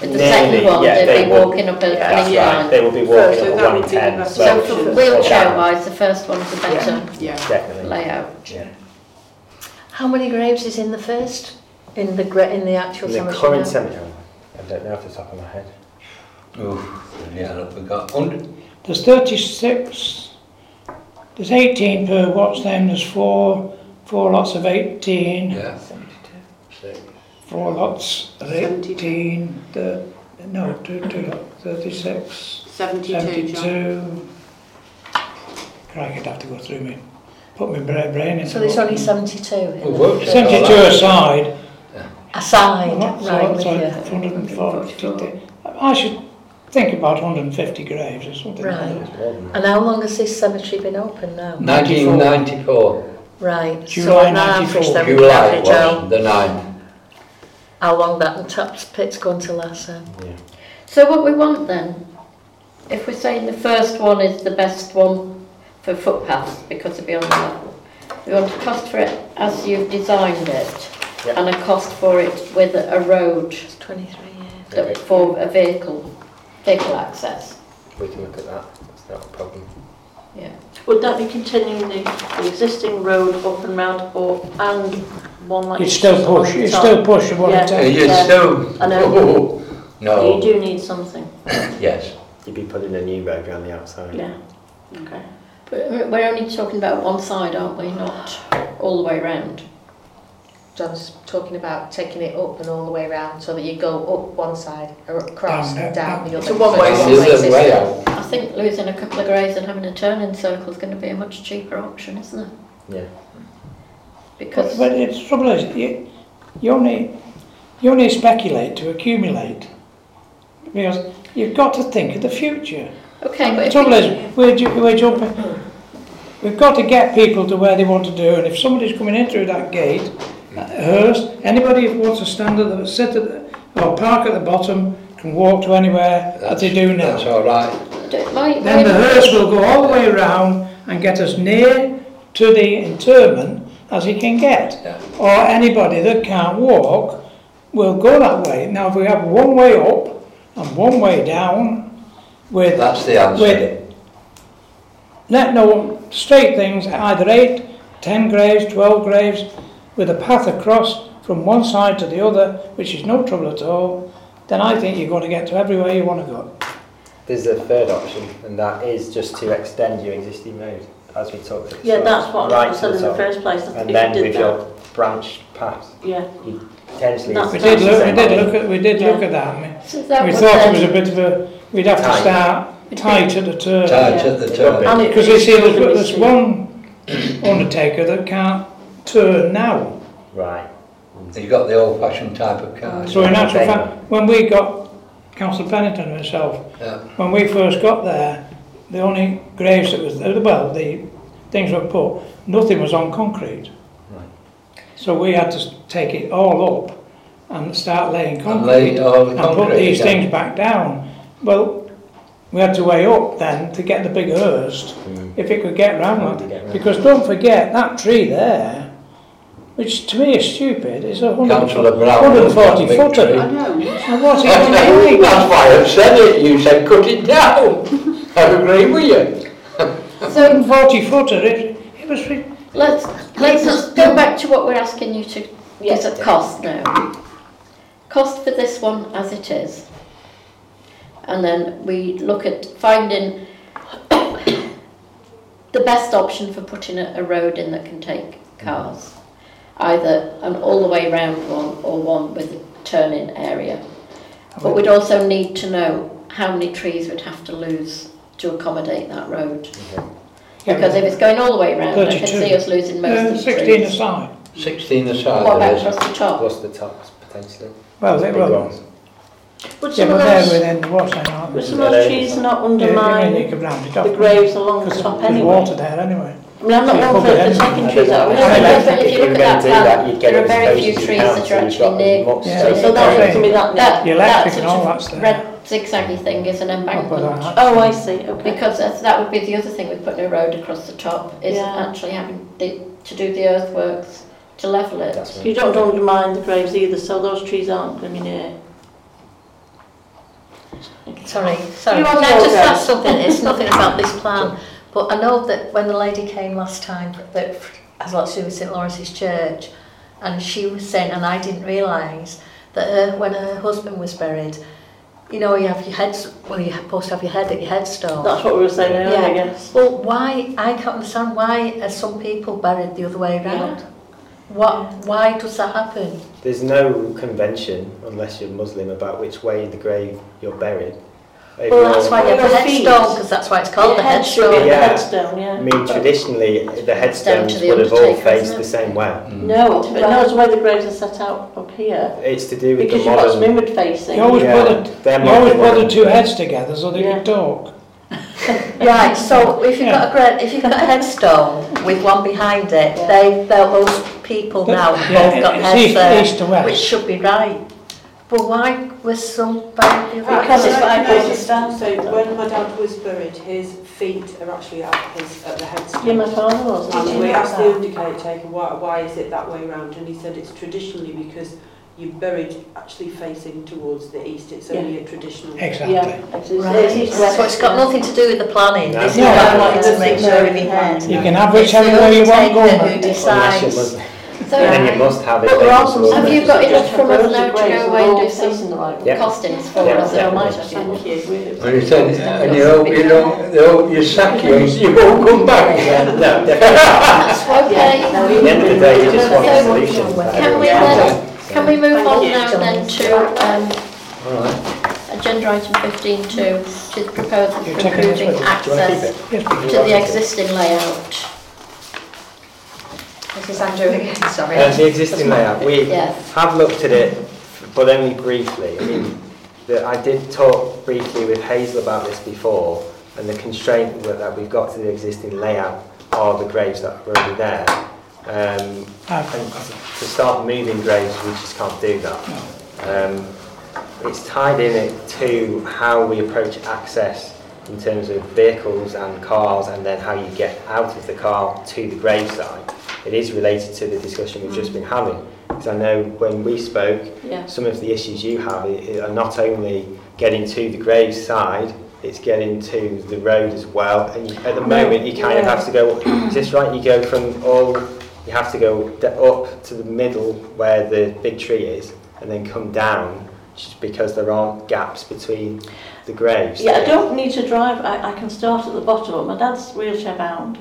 With the Nearly, second one, yeah, they'd they be would. walking up a That's an right. incline? They will be walking so up a that one would be ten. the So best for wheelchair wise, the first one's the better Yeah. Definitely. layout. Yeah. How many graves is in the first? In the gra- in the actual In the cemetery current now? cemetery, I don't know off the top of my head. Oof, yeah, I forgot. Hundred, There's thirty-six, there's eighteen per what's name, there's four, four lots of eighteen, yeah. Six. four lots of eighteen, the, no, two, two, lot, thirty-six, 72, John. seventy-two. Crikey, I'd have to go through me, put my bra- brain into. So there's only 72 in Well, the what- first- Seventy-two aside, aside, so right with so you. 140. I should think about hundred and fifty graves or something like Right. that. It's more than that. And how long has this cemetery been open now? 1994. Right. July so on average 94. then we can July average out the ninth. how long that and Tops pit's going to last then. Yeah. So what we want then, if we're saying the first one is the best one for footpaths because it'll be on the level, we want a cost for it as you've designed it. Yeah. and a cost for it with a road It's 23 years. that, for a vehicle, vehicle access. We can look at that. That's not a problem. Yeah. Would that be continuing the, the existing road up and round or, and one like... You'd still push, on you'd still push the one Yeah. at a time. You Yeah. still, I know. <laughs> oh, You no, do need something, <coughs> yes. You'd be putting a new road around the outside. yeah, okay. But we're only talking about one side, aren't we, not all the way round? John's talking about taking it up and all the way round so that you go up one side or across Down, and down the other. It's a one-way So road. it's It's a way out. I think losing a couple of graves and having a turning circle is going to be a much cheaper option, isn't it? Yeah. Because But it's trouble is, you, you only, you only speculate to accumulate. Because you've got to think of the future. okay, but The if trouble we, is, we're, ju- we're jumping, we've got to get people to where they want to do, and if somebody's coming in through that gate, hearse, anybody who wants to stand at the, sit at the, or park at the bottom, can walk to anywhere that they do now. That's all right. my, Then the hearse will go all the way around and get as near to the interment as he can get. Yeah. Or anybody that can't walk will go that way. Now, if we have one way up and one way down with, That's the answer. with let no straight things, either eight, ten graves, twelve graves, with a path across from one side to the other, which is no trouble at all, then I think you're going to get to everywhere you want to go. There's a third option, and that is just to extend your existing road, as we talked about. the Yeah, start, that's what right I to said in the first place, that And then with did your that, branch paths, yeah. you potentially... That's- We did look, we Same did look at, we did Yeah. look at that. I mean, so that we would thought it was a bit of a, we'd have to start tight at the turn. Tight Yeah. at the turn. would be. And it- Because you see, there's, there's one <clears throat> undertaker that can't turn now. Right. You've got the old fashioned type of car. So in actual fact, when we got, Councillor Pennington herself, Yeah. when we first got there, the only graves that was, there- well, the things were put, nothing was on concrete. Right. So we had to take it all up and start laying And lay concrete all the and put these down. things back down. Well, we had to weigh up then to get the big hearse, Mm. if it could get round How that. get round. Because don't forget, that tree there, which to me is stupid, is a hundred, Councillor Brown. 140 big footer. tree. I know. And what's it going to? That's why I've said it. You said cut it down. <laughs> I agree with you. <laughs> Seven forty footer, it, it was, re- let's, let's just go back to what we're asking you to, Yes. is at cost now. Cost for this one as it is. And then we look at finding <coughs> the best option for putting a, a road in that can take mm. cars. Either an all the way round one or one with a turn-in area. But we'd also need to know how many trees we'd have to lose to accommodate that road. Because if it's going all the way round, I can 32. see us losing most uh, of the sixteen trees. aside. 16 aside. What there about is. across the top? Plus the tops, potentially. Well, they Big will. ones. Would Yeah, some but of they're those, within the water aren't would some of those trees not Yeah, I mean, you undermine could round it off. the graves along the Because top there's anyway? water there anyway. I mean, I'm not Yeah, one for, probably for anyway. taking trees don't out. know. But if you look at that going to do that, plan, there are very few trees that are actually near. So, Yeah. space so that you would can. be that That, net. The that electric and all sort that's of there. red zigzaggy thing is an oh, uh, embankment. Oh, I see, okay. Because that's, that would be the other thing with putting a road across the top, is Yeah. actually having the, to do the earthworks to level it. That's You don't undermine the graves either, so those trees aren't going to be near. Sorry, sorry. You Can want I just go? add something? It's nothing about this plan, <laughs> but I know that when the lady came last time, that has a lot to do with St Laurence's Church, and she was saying, and I didn't realise that her, when her husband was buried, you know, you have your heads. Well, you're supposed to have your head at your headstone. That's what we were saying earlier, I guess. Well, why? I can't understand why are some people buried the other way around? What? Why does that happen? There's no convention, unless you're Muslim, about which way in the grave you're buried. Well, Overall- that's why you have a Your feet. headstone, because that's why it's called Your a should be headstone. at the Yeah. headstone, yeah. I mean, traditionally, the headstones to the would have all undertaker, faced isn't the same way. Mm. No, but no, it's the the graves are set out up here. It's to do with Because the you've got some modern... inward facing. You always Yeah, put the, they're you always modern put the ones. two heads together so they Yeah. can talk. <laughs> Right, so if you've got a great, if you've got a headstone with one behind it, Yeah. they, they'll, those people now have Yeah, both got it's heads east, there, east to which west. should be right. But why was some by the other? Because it's by Pakistan. So when my dad was buried, his feet are actually at his at the headstone. Yeah, my father was. And we asked the undercoat taker why, why is it that way round, and he said it's traditionally because you're buried actually facing towards the east. It's yeah. only a traditional. Exactly. Yeah. Right. So it's got nothing to do with the planning. No. This no. is no. about wanting to make sure in everything head. You can have whichever way you want. Going. Who decides? Must, So then you must have it. But there then are it's some all Have there. you got enough just from have us rows now of to graves go and away they're and all do some facing the right way. Yeah. costings for Yeah, us? yeah. So might yeah. actually Thank you. And you said, and you know, you know, they'll, you sack you, you won't come back again. No, <laughs> definitely. Okay. At the end of the day, you just want a So, solution. Can we Yeah. then, can we move Thank on you. now then to um, All right. agenda item 15.2, which is proposal You're for taking this improving with you. Do you want to keep access it? Yes, please. to the existing layout. This is Andrew again, sorry. Uh, the existing layout, we Yes. have looked at it, but only briefly. I mean, the, I did talk briefly with Hazel about this before, and the constraint that, we've got to the existing layout are the graves that are already there. Um, and to start moving graves, we just can't do that. Um, it's tied in it to how we approach access in terms of vehicles and cars and then how you get out of the car to the graveside. It is related to the discussion we've just mm. been having. Because I know when we spoke, Yeah. some of the issues you have are not only getting to the graveside, it's getting to the road as well. And you, at the moment, you kind of have to go, is this right? You go from all, you have to go up to the middle where the big tree is and then come down just because there aren't gaps between the graves. Yeah, I don't need to drive. I, I can start at the bottom. My dad's wheelchair bound,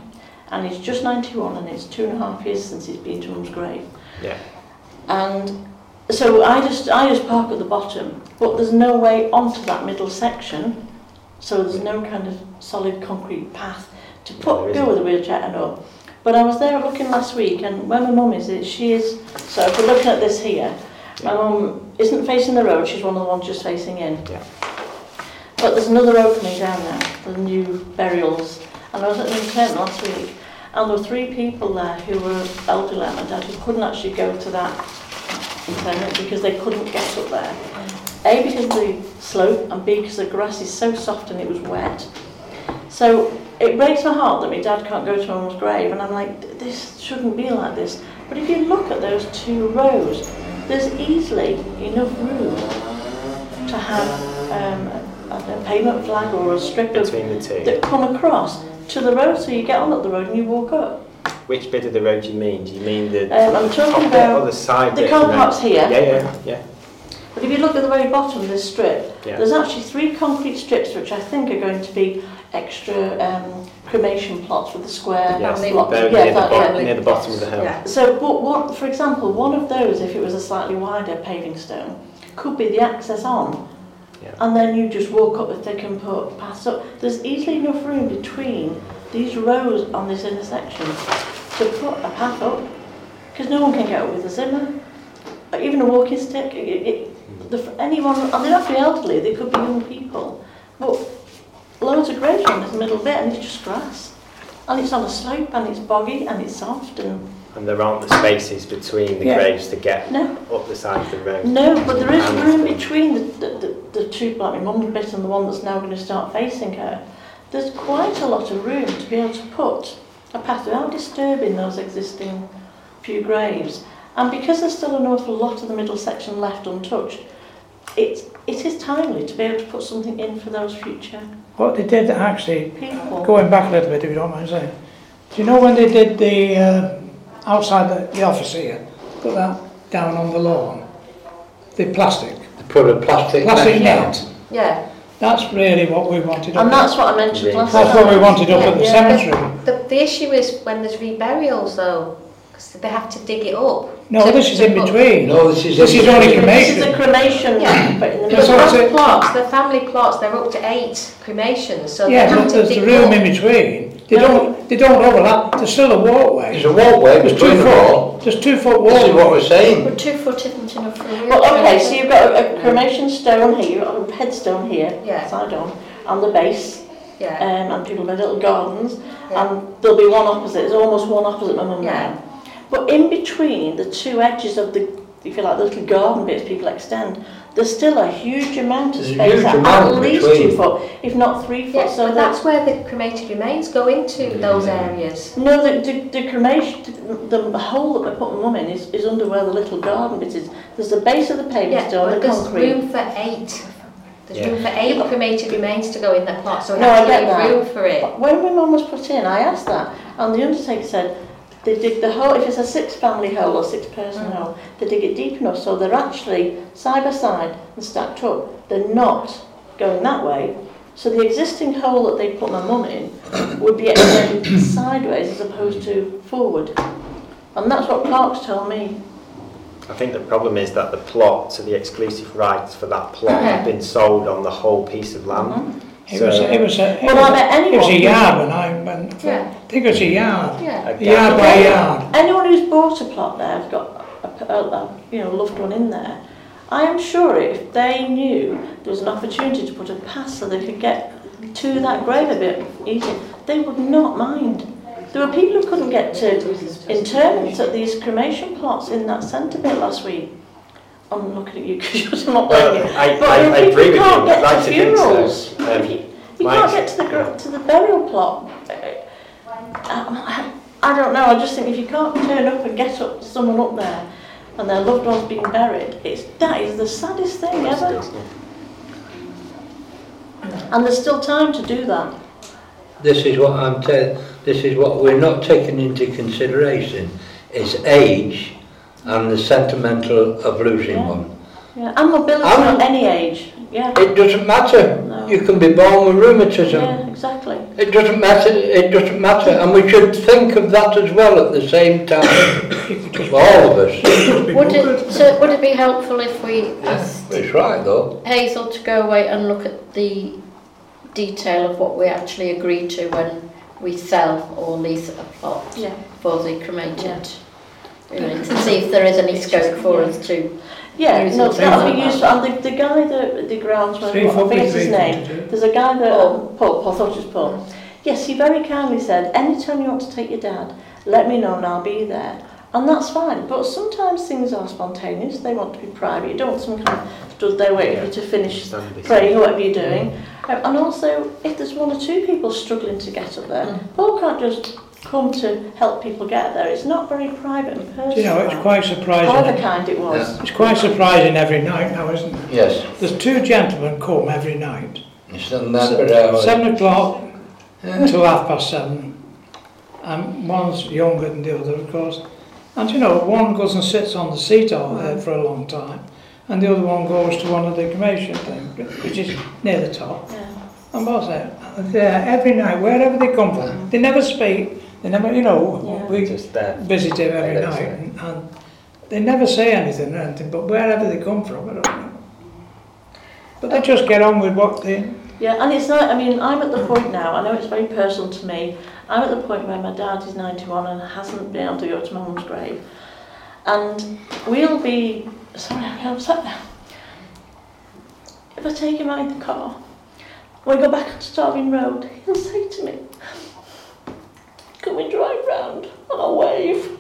and he's just 91, and it's two and a half years since he's been to mum's grave. Yeah. And so I just I just park at the bottom, but there's no way onto that middle section. So there's no kind of solid concrete path to put go with a wheelchair and up. But I was there looking last week, and where my mum is, it, she is. So if we're looking at this here, my mum isn't facing the road. She's one of the ones just facing in. Yeah. But there's another opening down there, the new burials. And I was at the internment last week, and there were three people there who were elderly my dad who couldn't actually go to that internment because they couldn't get up there. A, because of the slope, and B, because the grass is so soft and it was wet. So it breaks my heart that my dad can't go to my mum's grave, and I'm like, this shouldn't be like this. But if you look at those two rows, there's easily enough room to have um, a, a pavement flag or a strip of Between the two. that come across to the road, so you get on at the road and you walk up. Which bit of the road do you mean? Do you mean the Um, I'm talking bit or about the side the bit? car park's here. Yeah, yeah, yeah. But if you look at the very bottom of this strip, Yeah. there's actually three concrete strips which I think are going to be extra um, cremation plots with the square Yes, Family block. they're Yeah, near, the that- bottom, yeah. near the bottom of the hill. Yeah. So, but what, for example, one of those, if it was a slightly wider paving stone, could be the access on. Yeah. And then you just walk up if thick and put paths up. There's easily enough room between these rows on this intersection to put a path up. Because no one can get up with a Zimmer, even a walking stick. It, it, the, anyone, and they don't have be elderly, they could be young people. But loads of graves on this middle bit and it's just grass. And it's on a slope and it's boggy and it's soft and And there aren't the spaces between the Yeah. graves to get no, up the side of the road. no, but there is room the- between the, the, the, the two, like my mum's bit and the one that's now going to start facing her. There's quite a lot of room to be able to put a path without disturbing those existing few graves. And because there's still an awful lot of the middle section left untouched, it's, it is timely to be able to put something in for those future What they did actually, people. going back a little bit if you don't mind saying, do you know when they did the, uh, outside the, the office here, put that down on the lawn? The plastic, Put a plastic plastic net. net, Yeah, that's really what we wanted. and up that's what I mentioned Yeah. last time. That's what we wanted up at the Yeah. cemetery. The, the issue is when there's reburials though, because they have to dig it up. No, to- this is in between. No, this is. This is only cremation. This is a cremation. cremation, Yeah. but in the The middle. what I plots, the family plots, they're up to eight cremations, so they Yeah, have but to there's the dig room up. in between. They no. don't they don't overlap. There's still a walkway. There's a walkway there's between two the wall. There's two foot wall. This is what we're saying. But two foot isn't enough for a wheelchair. Well, okay, so you've got a, a cremation stone here, you've got a headstone here, yeah. side on, and the base. Yeah. Um, and people have little gardens, yeah. and there'll be one opposite. There's almost one opposite my mum yeah. There. But in between the two edges of the, if you like, the little garden bits people extend, there's still a huge amount of There's a space, huge at, amount at least between. two foot, if not three foot. Yeah, so but that that's where the cremated remains go into those areas. no, the, the, the cremation, the, the hole that we're putting mum in is, is under where the little garden bit is. There's the base of the pavement Yeah, still, but the there's concrete. room for eight. There's Yeah. room for eight cremated remains to go in that plot, so it No, I has to get leave that. room for it. But When my mum was put in, I asked that, and the undertaker said they dig the hole, if it's a six family hole or six person Mm. hole, they dig it deep enough so they're actually side by side and stacked up. They're not going that way. So the existing hole that they put my mum in would be extended <coughs> sideways as opposed to forward. And that's what Parks told me. I think the problem is that the plot, so the exclusive rights for that plot have <coughs> been sold on the whole piece of land. It was, it was a, it Well, I was, bet it was a anyone- yard when I went, Yeah. I think it was a yard, Yeah. a yard by yard. Anyone who's bought a plot there has got a, a, a you know loved one in there. I am sure if they knew there was an opportunity to put a path so they could get to that grave a bit easier, they would not mind. There were people who couldn't get to interments at these cremation plots in that centre bit last week. I'm looking at you because <laughs> you're not Well, there. yet. I, But I, mean, I people agree with you. can't get I'd like to to think funerals. so. Um, If you, you can't get to the gr- to the burial plot. I, I don't know. I just think if you can't turn up and get up someone up there, and their loved ones being buried, it's that is the saddest thing ever. And there's still time to do that. This is what I'm telling. this is what we're not taking into consideration is age and the sentimental of losing Yeah. one. Yeah, and mobility I'm- at any age. Yeah. It doesn't matter. No. You can be born with rheumatism. Yeah, exactly. It doesn't matter. It doesn't matter, and we should think of that as well at the same time for <coughs> all of us. Would it, so would it be helpful if we asked It's right though. Hazel to go away and look at the detail of what we actually agree to when we sell or lease a plot Yeah. for the cremated units and see if there is any scope for us to Yeah, Use no, it. that would be useful. And the, the guy that the groundsman, Three I foot forget his name. There's a guy that Paul. um, Paul, Paul, I thought it was Paul. Yes, he very kindly said, anytime you want to take your dad, let me know and I'll be there. And that's fine. But sometimes things are spontaneous. They want to be private. You don't want someone kind of stood there waiting for you to finish Stand praying or whatever you're doing. Um, and also, if there's one or two people struggling to get up there, Paul can't just come to help people get there. It's not very private and personal. Do you know, it's quite However surprising. kind it was. It's quite surprising every night now, isn't it? Yes. There's two gentlemen come every night. It's a number hours. Seven o'clock till half past seven. And one's younger than the other, of course. And you know, one goes and sits on the seat out there for a long time, and the other one goes to one of the cremation things, which is near the top. Yeah. And what's that? Uh, there every night, wherever they come from. They never speak. They never, you know, Yeah. we Just there. visit him every night, and, and they never say anything or anything. But wherever they come from, I don't know. But they just get on with what they. Yeah, and it's not, I mean, I'm at the point now, I know it's very personal to me, I'm at the point where my dad is 91 and hasn't been able to go to my mum's grave. And we'll be, sorry, I'm upset now. If I take him out in the car, when we go back on Tarvin Road, he'll say to me, can we drive round? And I'll wave.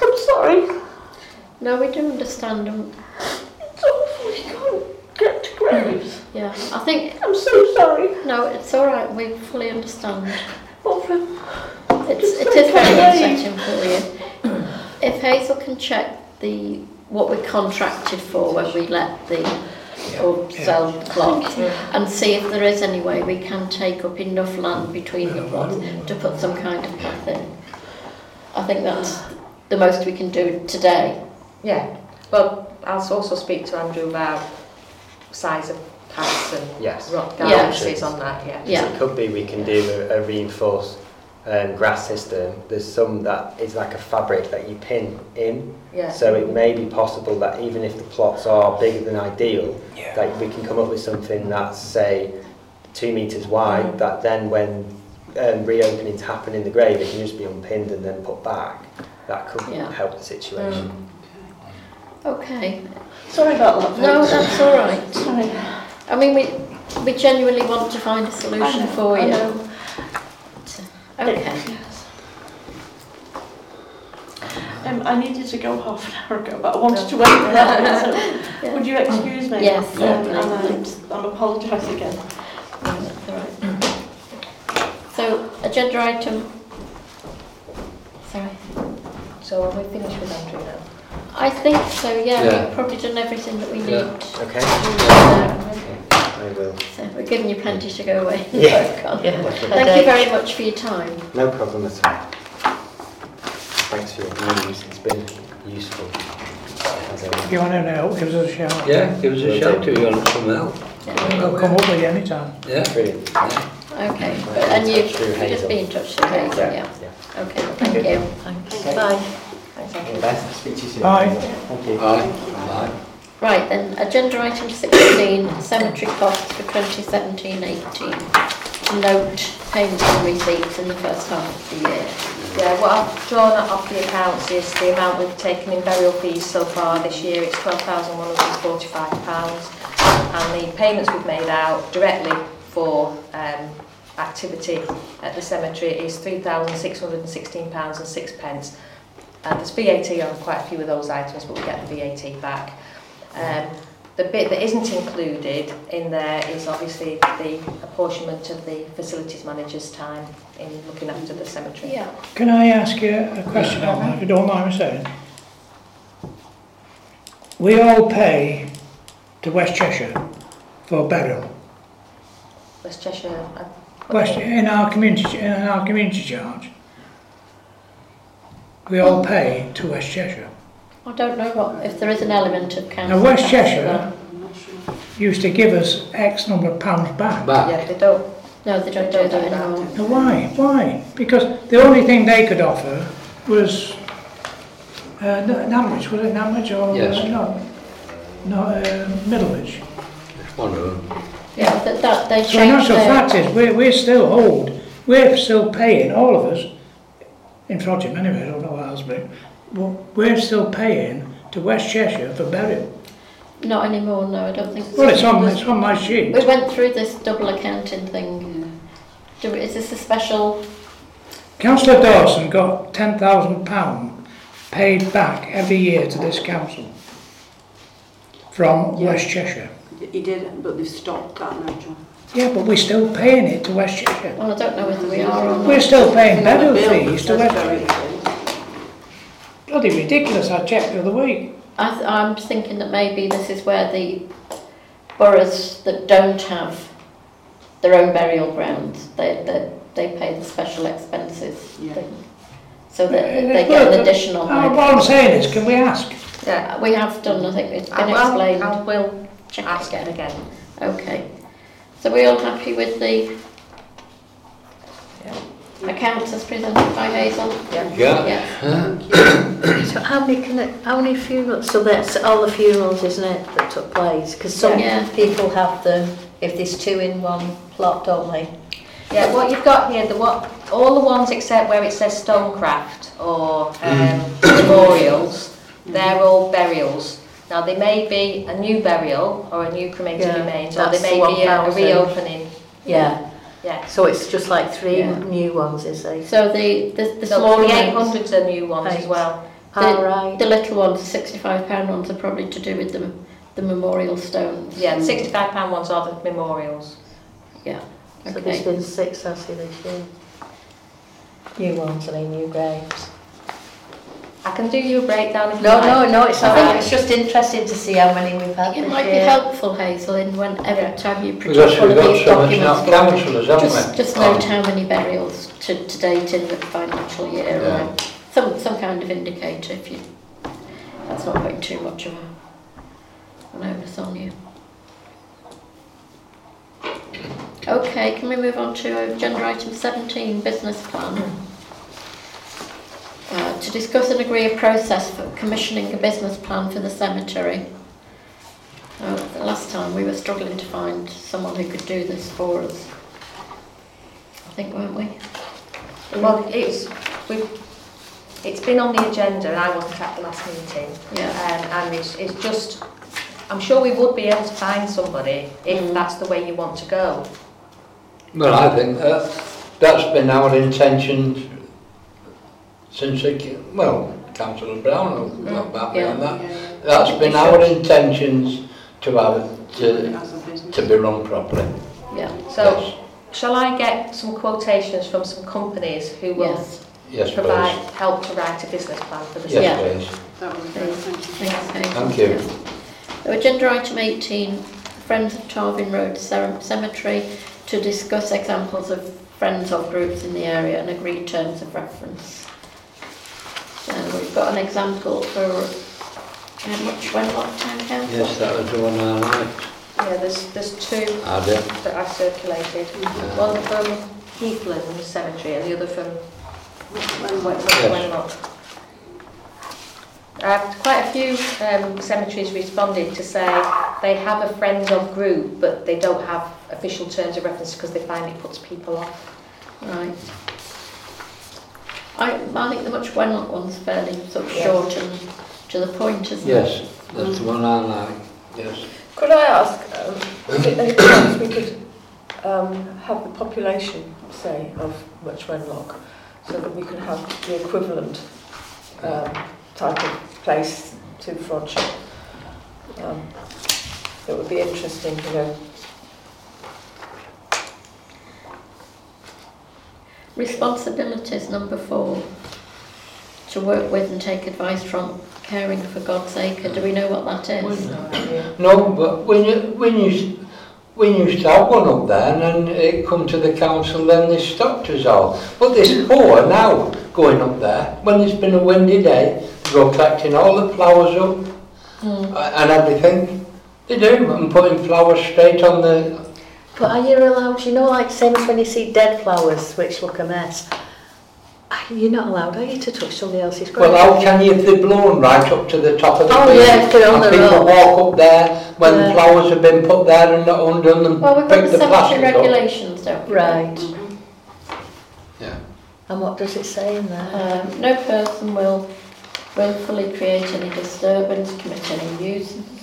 I'm sorry, No, we do understand them. it's awful, you can't get to graves. Mm-hmm. Yeah, I think I'm so sorry. no, it's all right. We fully understand. From um, It's it is very upsetting for you. If Hazel can check the what we contracted for when we let the or sell the plot and see if there is any way we can take up enough land between the plots to put some kind of path in. I think that's the most we can do today. Yeah, well, I'll also speak to Andrew about size of paths and Yes. rock Yeah. guidances on that, yeah. Yeah. It could be we can do a, a reinforced um, grass system. There's some that is like a fabric that you pin in. Yeah. So it may be possible that even if the plots are bigger than ideal, Yeah. that we can come up with something that's say two meters wide. Mm. That then when um, reopenings happen in the grave, it can just be unpinned and then put back. That could Yeah. help the situation. Okay. Sorry about that. No, that's all right. Sorry. I mean, we we genuinely want to find a solution for I you. Know. Okay. Yes. Um, Um, I needed to go half an hour ago, but I wanted to wait for that. So Yeah. would you excuse me? Yes, Um, certainly. and I, I'm apologise again. So, agenda item, sorry. So are we finished with Andrew now? I think so, yeah, Yeah. we've probably done everything that we need. Yeah. Okay, So, I will. so we're giving you plenty to go away. <laughs> Yeah. Thank Definitely. you very much for your time. No problem at all. Thanks for your views, it's been useful. As If ever. you want any help, give us a shout. Yeah, give us a shout if you want some help. I'll come up with you anytime. Yeah. Brilliant. Okay, Right, but- and you, touch through just Hazel. be in touch with Hazel, yeah. Yeah. Okay, thank you. Thanks. Okay. Bye. Thanks, All Andrew. the best, speak to you soon. Bye. Thank you. Aye. Aye. Right then, agenda item 16, cemetery costs for 2017-18. Note payments and receipts in the first half of the year. Yeah, what I've drawn up off the accounts is the amount we've taken in burial fees so far this year, it's £12,145. And the payments we've made out directly for um, activity at the cemetery is £3,616 and six pence. And there's VAT on quite a few of those items, but we get the VAT back. Um, the bit that isn't included in there is obviously the apportionment of the facilities manager's time in looking after the cemetery. Yeah. Can I ask you a question on that, if you don't mind me saying? We all pay to West Cheshire for burial. West Cheshire. uh, West, in our community, in our community charge. We all pay to West Cheshire. I don't know what, if there is an element of council. Now West tax for Cheshire that. I'm not sure. used to give us X number of pounds back. Back. Yeah, they don't. No, they don't They do don't do that. anymore. Now why? Why? Because the only thing they could offer was uh, N- Nantwich, was it Nantwich or Yes. no? No, uh, Middlewich. One of them. Yeah, that, that, they So the changed natural their, fact is, we're, we're still owed, we're still paying, all of us, in Frodsham anyway, I don't know what else, but but we're still paying to West Cheshire for burial. not anymore, no, I don't think so. Well, it's on, it's on my sheet. We went through this double accounting thing. Do, is this a special, Councillor Dawson got ten thousand pound paid back every year to this council from Yeah. West Cheshire. He did, but they've stopped that now, John. Yeah, but we're still paying it to West Cheshire. well, I don't know whether we are or not. We're still paying On the burial fees to West Cheshire. Burial fees. Bloody ridiculous, I checked the other week. I th- I'm thinking that maybe this is where the boroughs that don't have their own burial grounds, they, they, they pay the special expenses Yeah. thing. So that they get an additional. Uh, What I'm saying is, can we ask? Yeah. Uh, We have done, I think it's I been will, explained. I will Check ask again. again. Okay. So we all happy with the accounts as presented by Hazel? Yeah. Yeah. Yes. So how many can it, how many funerals, so that's all the funerals, isn't it, that took place? Because some Yeah. people have them, if there's two in one plot, don't they? Yeah, what you've got here, the what, all the ones except where it says stonecraft or um, memorials, they're all burials. Now, they may be a new burial or a new cremated Yeah, remains, or that's there may be a, a 1,000. reopening. Yeah, Yeah. So it's just like three yeah. new ones, is it? So the the, the so smaller the 800s are new ones right. as well. The, right. the little ones, the 65 pound ones, are probably to do with the the memorial stones. Yeah, the 65 pound ones are the memorials. Yeah. Okay. So there's been six, I see, this year. New ones, I mean, new graves. I can do you a breakdown if you No, like. no, no, it's all I think right, it's just interesting to see how many we've had It this might be year. helpful, Hazel, in when every Yeah. time you Because produce one we've of got these so much documents. councillors, haven't Just, we? just note how many burials to, to date in the financial year, Yeah. or some, some kind of indicator if you, that's not putting too much of a, an onus on you. Okay, can we move on to agenda item seventeen, business plan? Uh, to discuss and agree a process for commissioning a business plan for the cemetery. Uh, the last time we were struggling to find someone who could do this for us. I think, weren't we? Well, it's, we've, it's been on the agenda and I wasn't at the last meeting. Yeah. Um, and it's, it's just, I'm sure we would be able to find somebody if Mm. that's the way you want to go. Well, I think that, that's been our intention since, it, well, Councillor Brown will Mm, back me yeah. on that. Yeah, yeah. That's been our intentions to have, to, As a business. to be run properly. Yeah, So, Yes. shall I get some quotations from some companies who will yes. Yes, provide please. help to write a business plan for the Yes, Yeah. please. That would be great, thank you. Thanks, Kate. Thank you. So agenda item 18, Friends of Tarvin Road Cemetery to discuss examples of friends of groups in the area and agree terms of reference. So we've got an example for how much Wenlock Town Council? Yes, that was the one I liked. Yeah, there's, there's two Ada. that I circulated. One from Heathland Cemetery and the other from Wen- Yes. Wenlock. Uh, quite a few um, cemeteries responded to say they have a friends of group, but they don't have official terms of reference because they find it puts people off. Right. I, I think the much Wenlock one's fairly sort of Yes. short and to the point, isn't it? Yes, that's the one I like. Yes. Could I ask, um, is it any chance we could um, have the population, say, of Much Wenlock, so that we could have the equivalent um, type of place to Frodsham? Um, it would be interesting, you know. Responsibilities number four. To work with and take advice from Caring for God's Acre. Do we know what that is? No, but when you, when you, when you start one up there and then it come to the council, then they stopped us all. But this poor now going up there, when it's been a windy day, they go collecting all the flowers up Mm. and everything. They do, and putting flowers straight on the, But are you allowed, you know, like same as when you see dead flowers, which look a mess, you're not allowed, are you, to touch somebody else's grave? well, how can you if they're blown right up to the top of the Oh, field? yeah, if they're on and the people road. walk up there when Yeah. flowers have been put there and not undone and Well, we've got pick the the cemetery plastic up. regulations, don't we? Right, Yeah. and what does it say in there? Um, no person will willfully create any disturbance, commit any nuisance,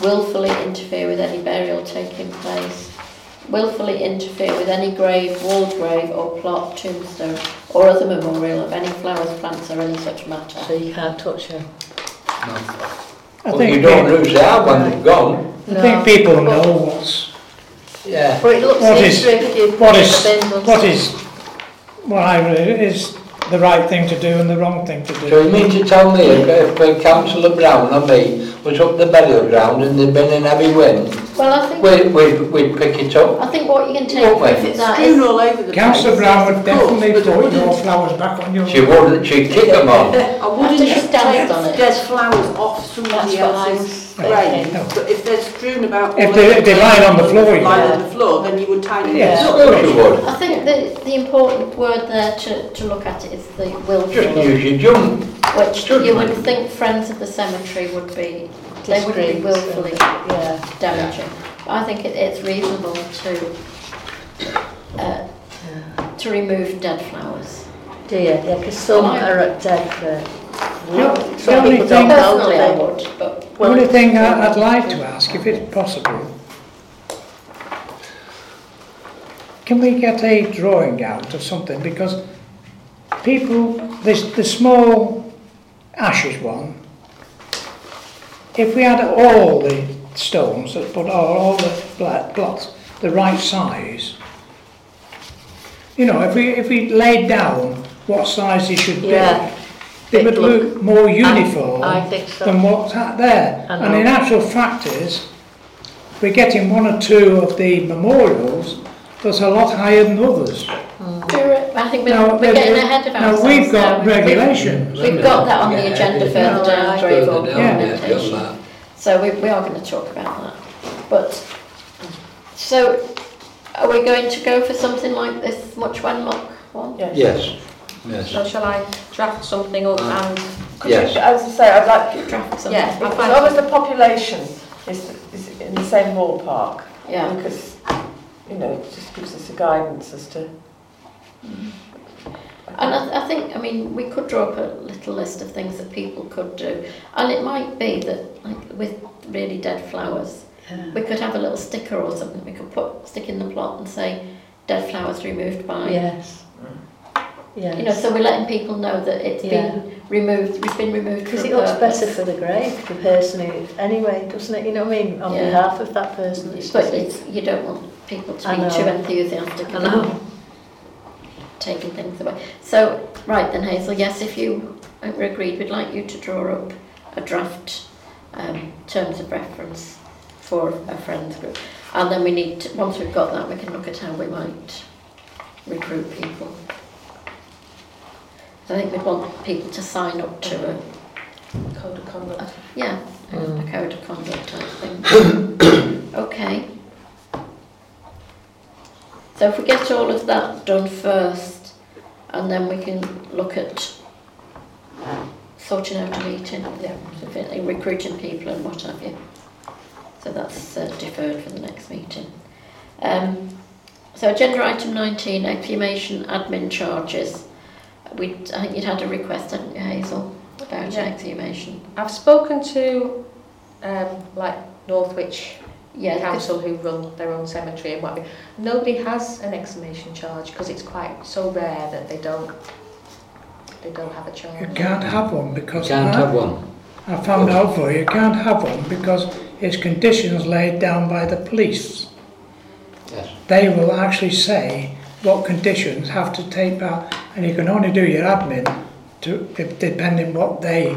willfully interfere with any burial taking place, willfully interfere with any grave, walled grave or plot, tombstone or other memorial of any flowers, plants or any such matter. So you can't touch them? I But think, you don't pe- lose the hour when they've gone. I think people know what's, Yeah. But it looks What is- easier if you what put is- the bins on what is, what I, re- is the right thing to do and the wrong thing to do. So do. you mean to tell me if, if uh, Councillor Brown or me was up the burial ground and they've been in heavy wind. Well, I think... We'd, we'd, we'd pick it up. I think what you can take away from that is... all over the Councillor Brown would definitely put your flowers back on your... She wouldn't, she'd kick <laughs> them on. I wouldn't just take dead flowers off somebody else's was grave. thinking. No. But if they're strewn about If they- over if they're lying on the floor, you lying can. on the floor, then you would tie them Yes. up. Of course you would. I think the, the important word there to, to look at it is the Just willfully, use your jump. which you would judgment. think Friends of the Cemetery would be, they would be Discreet, willfully Yeah. damaging. I think it, it's reasonable to, uh, to remove dead flowers. Do you? Yeah, because some are at dead for... The Some only thing- don't know, do Personally, I would, but The only thing I- I'd like to ask, if it's possible, can we get a drawing out of something? Because people, this the small ashes one, if we had all the stones, that put all, all the bla- plots the right size, you know, if we if we laid down what size they should Yeah. Be, they would It'd look- look more uniform I think so. than what's at there. I And in actual fact is, we're getting one or two of the memorials that's a lot higher than others. Hmm. we're, I think we're, Now, we're getting ahead of ourselves. Now, ourselves. we've got now. We've- regulations. We've got that on the agenda yeah. further down, Yeah, grave Further down, yeah, ornamentation. So we, we are going to talk about that. But, so are we going to go for something like this Much Wenlock one? Yes. Yes, yes. So shall I draft something up Ah. and Could you- Yes. As I say, I'd like, to Draft something? Yeah. as long as the population is, is in the same ballpark, Yeah. because, you know, it just gives us a guidance as to... And I, th- I think, I mean, we could draw up a little list of things that people could do. And it might be that, like, with really dead flowers, Yeah. we could have a little sticker or something we could put, stick in the plot and say, dead flowers removed by. Yes. Yes. You know, so we're letting people know that it's Yeah. been removed, it's been removed Because it looks purpose. better for the grave, the person who, anyway, doesn't it? You know what I mean? On Yeah. behalf of that person. It's But it's, you don't want people to I be know. too enthusiastic about taking things away. So, right then Hazel, yes, if you are agreed, we'd like you to draw up a draft um, terms of reference for a friends group. And then we need, to, once we've got that, we can look at how we might recruit people. So I think we'd want people to sign up to a, Code of conduct. yeah, a- a Mm. code of conduct type thing. <coughs> Okay. So if we get all of that done first, and then we can look at sorting out a meeting, yeah, so recruiting people and what have you. So that's uh, deferred for the next meeting. Um, so agenda item 19, exhumation admin charges. We, I think you'd had a request, hadn't you, Hazel, about Yeah. an exhumation. I've spoken to um, like Northwich Yeah, Council who run their own cemetery and what have you. Nobody has an exhumation charge because it's quite so rare that they don't they don't have a charge. You can't have one because You can't I, have one. I found out for you, you can't have one because it's conditions laid down by the police. Yes. They will actually say what conditions have to take part, And you can only do your admin to, if, depending what they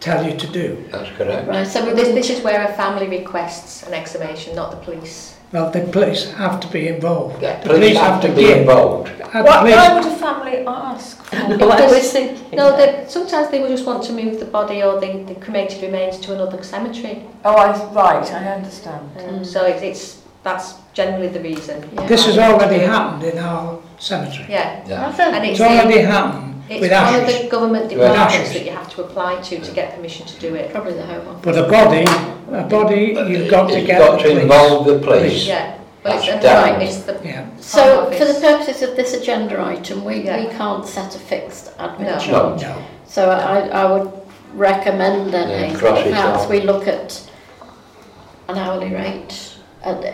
tell you to do. That's correct. Right, so this, this is where a family requests an exhumation, not the police. Well, the police have to be involved. Yeah, the police, police have, to, be give. involved. Why would a family ask for <laughs> because, No, they, sometimes they will just want to move the body or the, the cremated remains to another cemetery. Oh, I, right, I understand. Um, mm. So it, it's that's generally the reason. Yeah. This has already happened in our cemetery. Yeah, Yeah. and it's, It's already happened it's with one of the government departments ashes. that you have to apply to to get permission to do it. Probably the Home Office. But a body, a body, you've got to It's get got to involve the police. Yeah, but it's, That's right, it's the Yeah. So, Home for the purposes of this agenda item, we, Yeah. we can't set a fixed admin No. charge. No. So I, I would recommend then, Yeah, Hazel, perhaps off. we look at an hourly rate. And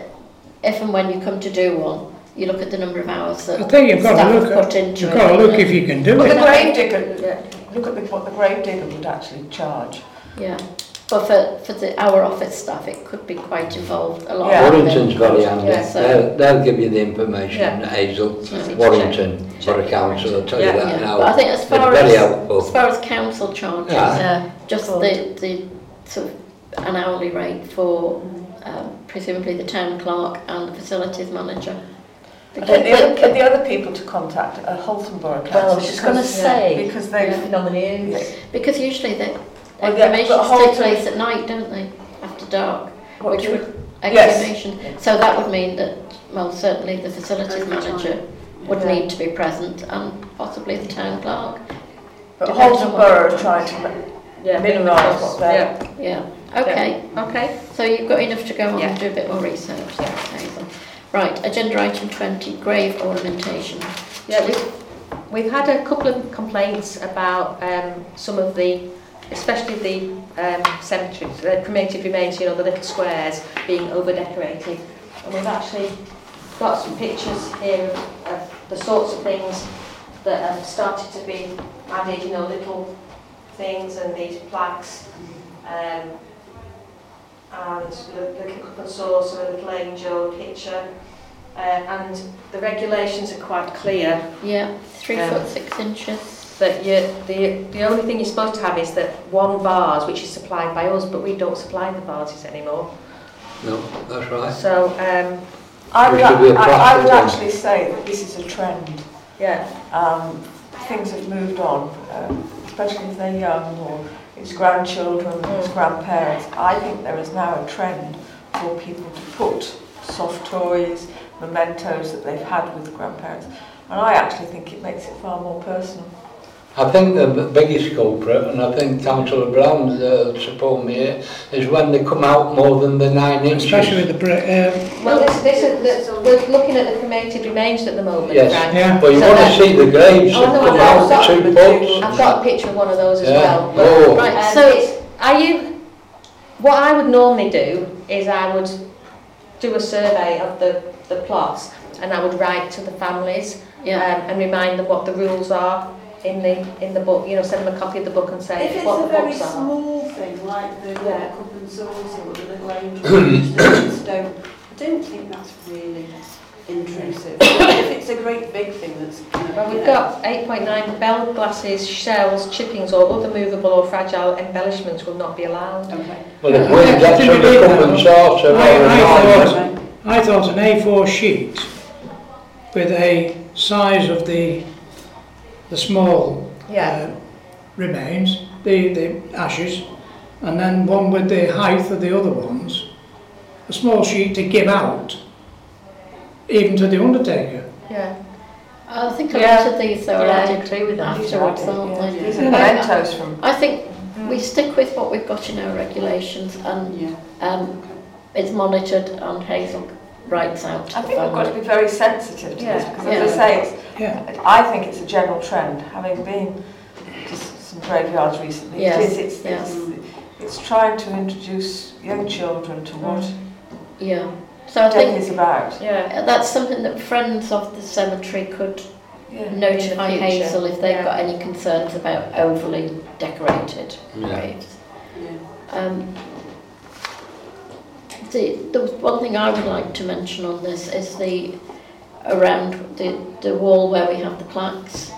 if and when you come to do one, you look at the number of hours I that think you've got staff to look have put at, into you've it. got to look if you can do But the it. grave digger, yeah. look at the, what the grave digger would actually charge. Yeah, but for, for the, our office staff, it could be quite involved, a lot Yeah. of Warrington's it. very handy. Yeah, so- They'll, they'll give you the information, Yeah. Hazel. Easy to Warrington, check. for a council, will tell Yeah, you that Yeah, now. but I think as They're far very as, helpful. as far as council charges, Yeah. Yeah. just the, the sort of an hourly rate for um, presumably the town clerk and the facilities manager. I Because think the the- other, the other people to contact uh, are Halton Borough Council. Well, I was just going to because- say, Because they've, it's been on the news. Because usually the Well, yeah, take place at night, don't they? After dark, what which do- would Yes. So that would mean that, well, certainly the facilities manager would Yeah. need to be present and possibly the town clerk. but depends Halton Borough are trying to Yeah, minimise what they're. Yeah. Yeah, okay. Okay. So you've got enough to go on Yeah. and do a bit more research. Hazel. Right, agenda item 20, grave ornamentation. Yeah, we've, we've had a couple of complaints about um, some of the, especially the um, cemeteries, the cremated remains, you know, the little squares being over decorated. And we've actually got some pictures here of, of the sorts of things that have started to be added, you know, little things and these plaques. Um, and the little cup and saucer, a little angel, picture. Uh, and the regulations are quite clear Yeah, three Um, foot six inches. that you, the, the only thing you're supposed to have is that one vase which is supplied by us, but we don't supply the vases anymore. No, that's right. So, um, I would, There should be a I, I would plastic actually say that this is a trend. yeah, Um, things have moved on, um, especially if they're young or his grandchildren, mm. his grandparents. I think there is now a trend for people to put soft toys, mementos that they've had with grandparents. And I actually think it makes it far more personal. I think the biggest culprit, and I think Councillor Brown uh, support me here, is when they come out more than the nine inches. Especially with the, bra- um, well, this, this is, this, we're looking at the cremated remains at the moment, Yes. Frank. yeah. Well, you So want to see the graves Oh, that no, come I've out got- two I've I've got a picture of one of those as Yeah. well. But, Oh. Right, um, so- it's, are you, what I would normally do is I would do a survey of the, the plots and I would write to the families um, and remind them what the rules are in the in the book. You know, send them a copy of the book and say If it's what a the very books are. small thing like the Yeah. cup and saucer or the little angel <coughs> just stone, I don't think that's really intrusive. <coughs> if it's a great big thing that's kind of, Well, we've know, got 8.9 bell glasses, shells, chippings or other movable or fragile embellishments will not be allowed. Okay. Well, if we get Yeah, some I cup and did saucer, I- I thought- I thought an A4 sheet with a size of the the small Yeah. uh, remains, the, the ashes, and then one with the height of the other ones. A small sheet to give out, even to the undertaker. Yeah. I think a Yeah. lot of these are Yeah, I added agree with that. afterwards, aren't they? These Yeah. are mementos from. I think we stick with what we've got in our regulations and Yeah. um, it's monitored and Hazel writes out I think we've got to be very sensitive to this Yeah. because, Yeah. as I say, it's, Yeah. I think it's a general trend. Having been to some graveyards recently, Yes, it is. It's, yes. it's, it's trying to introduce young children to what Yeah. So I death think is about. Yeah. that's something that friends of the cemetery could Yeah. notify In Hazel if they've yeah. got any concerns about overly decorated Yeah. graves. Yeah. Um, the, the one thing I would like to mention on this is the around the, the wall where we have the plaques.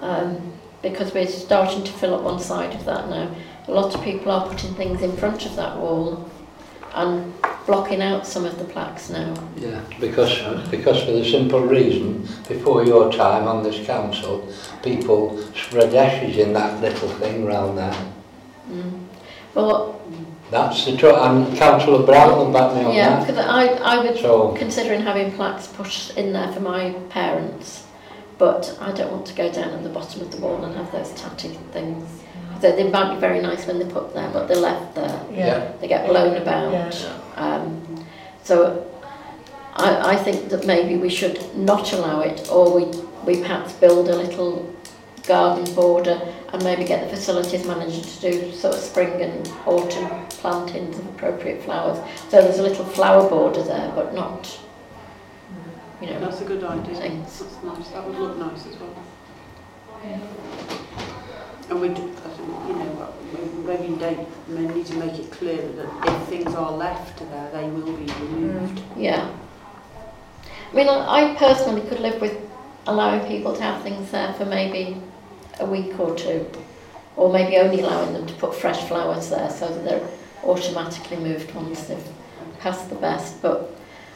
Um, because we're starting to fill up one side of that now. A lot of people are putting things in front of that wall and blocking out some of the plaques now. Yeah, because, because for the simple reason, before your time on this council, people spread ashes in that little thing round there. Mm. Well, That's the truth, and Councillor Brown will back me on yeah, that. because I, I would So, considering having plaques put in there for my parents, but I don't want to go down at the bottom of the wall and have those tatty things. They, they might be very nice when they're put there, but they're left there. yeah, They get blown about. Um, so I, I think that maybe we should not allow it, or we, we perhaps build a little garden border and maybe get the facilities manager to do sort of spring and autumn plantings of appropriate flowers. So there's a little flower border there, but not, you know, That's a good idea. things. That's nice. That would look nice as well. And we, do- I think, you know, maybe don't, we need to make it clear that if things are left there, they will be removed. Mm, yeah. I mean, I I personally could live with allowing people to have things there for maybe a week or two, or maybe only allowing them to put fresh flowers there so that they're automatically moved once they've passed the best. But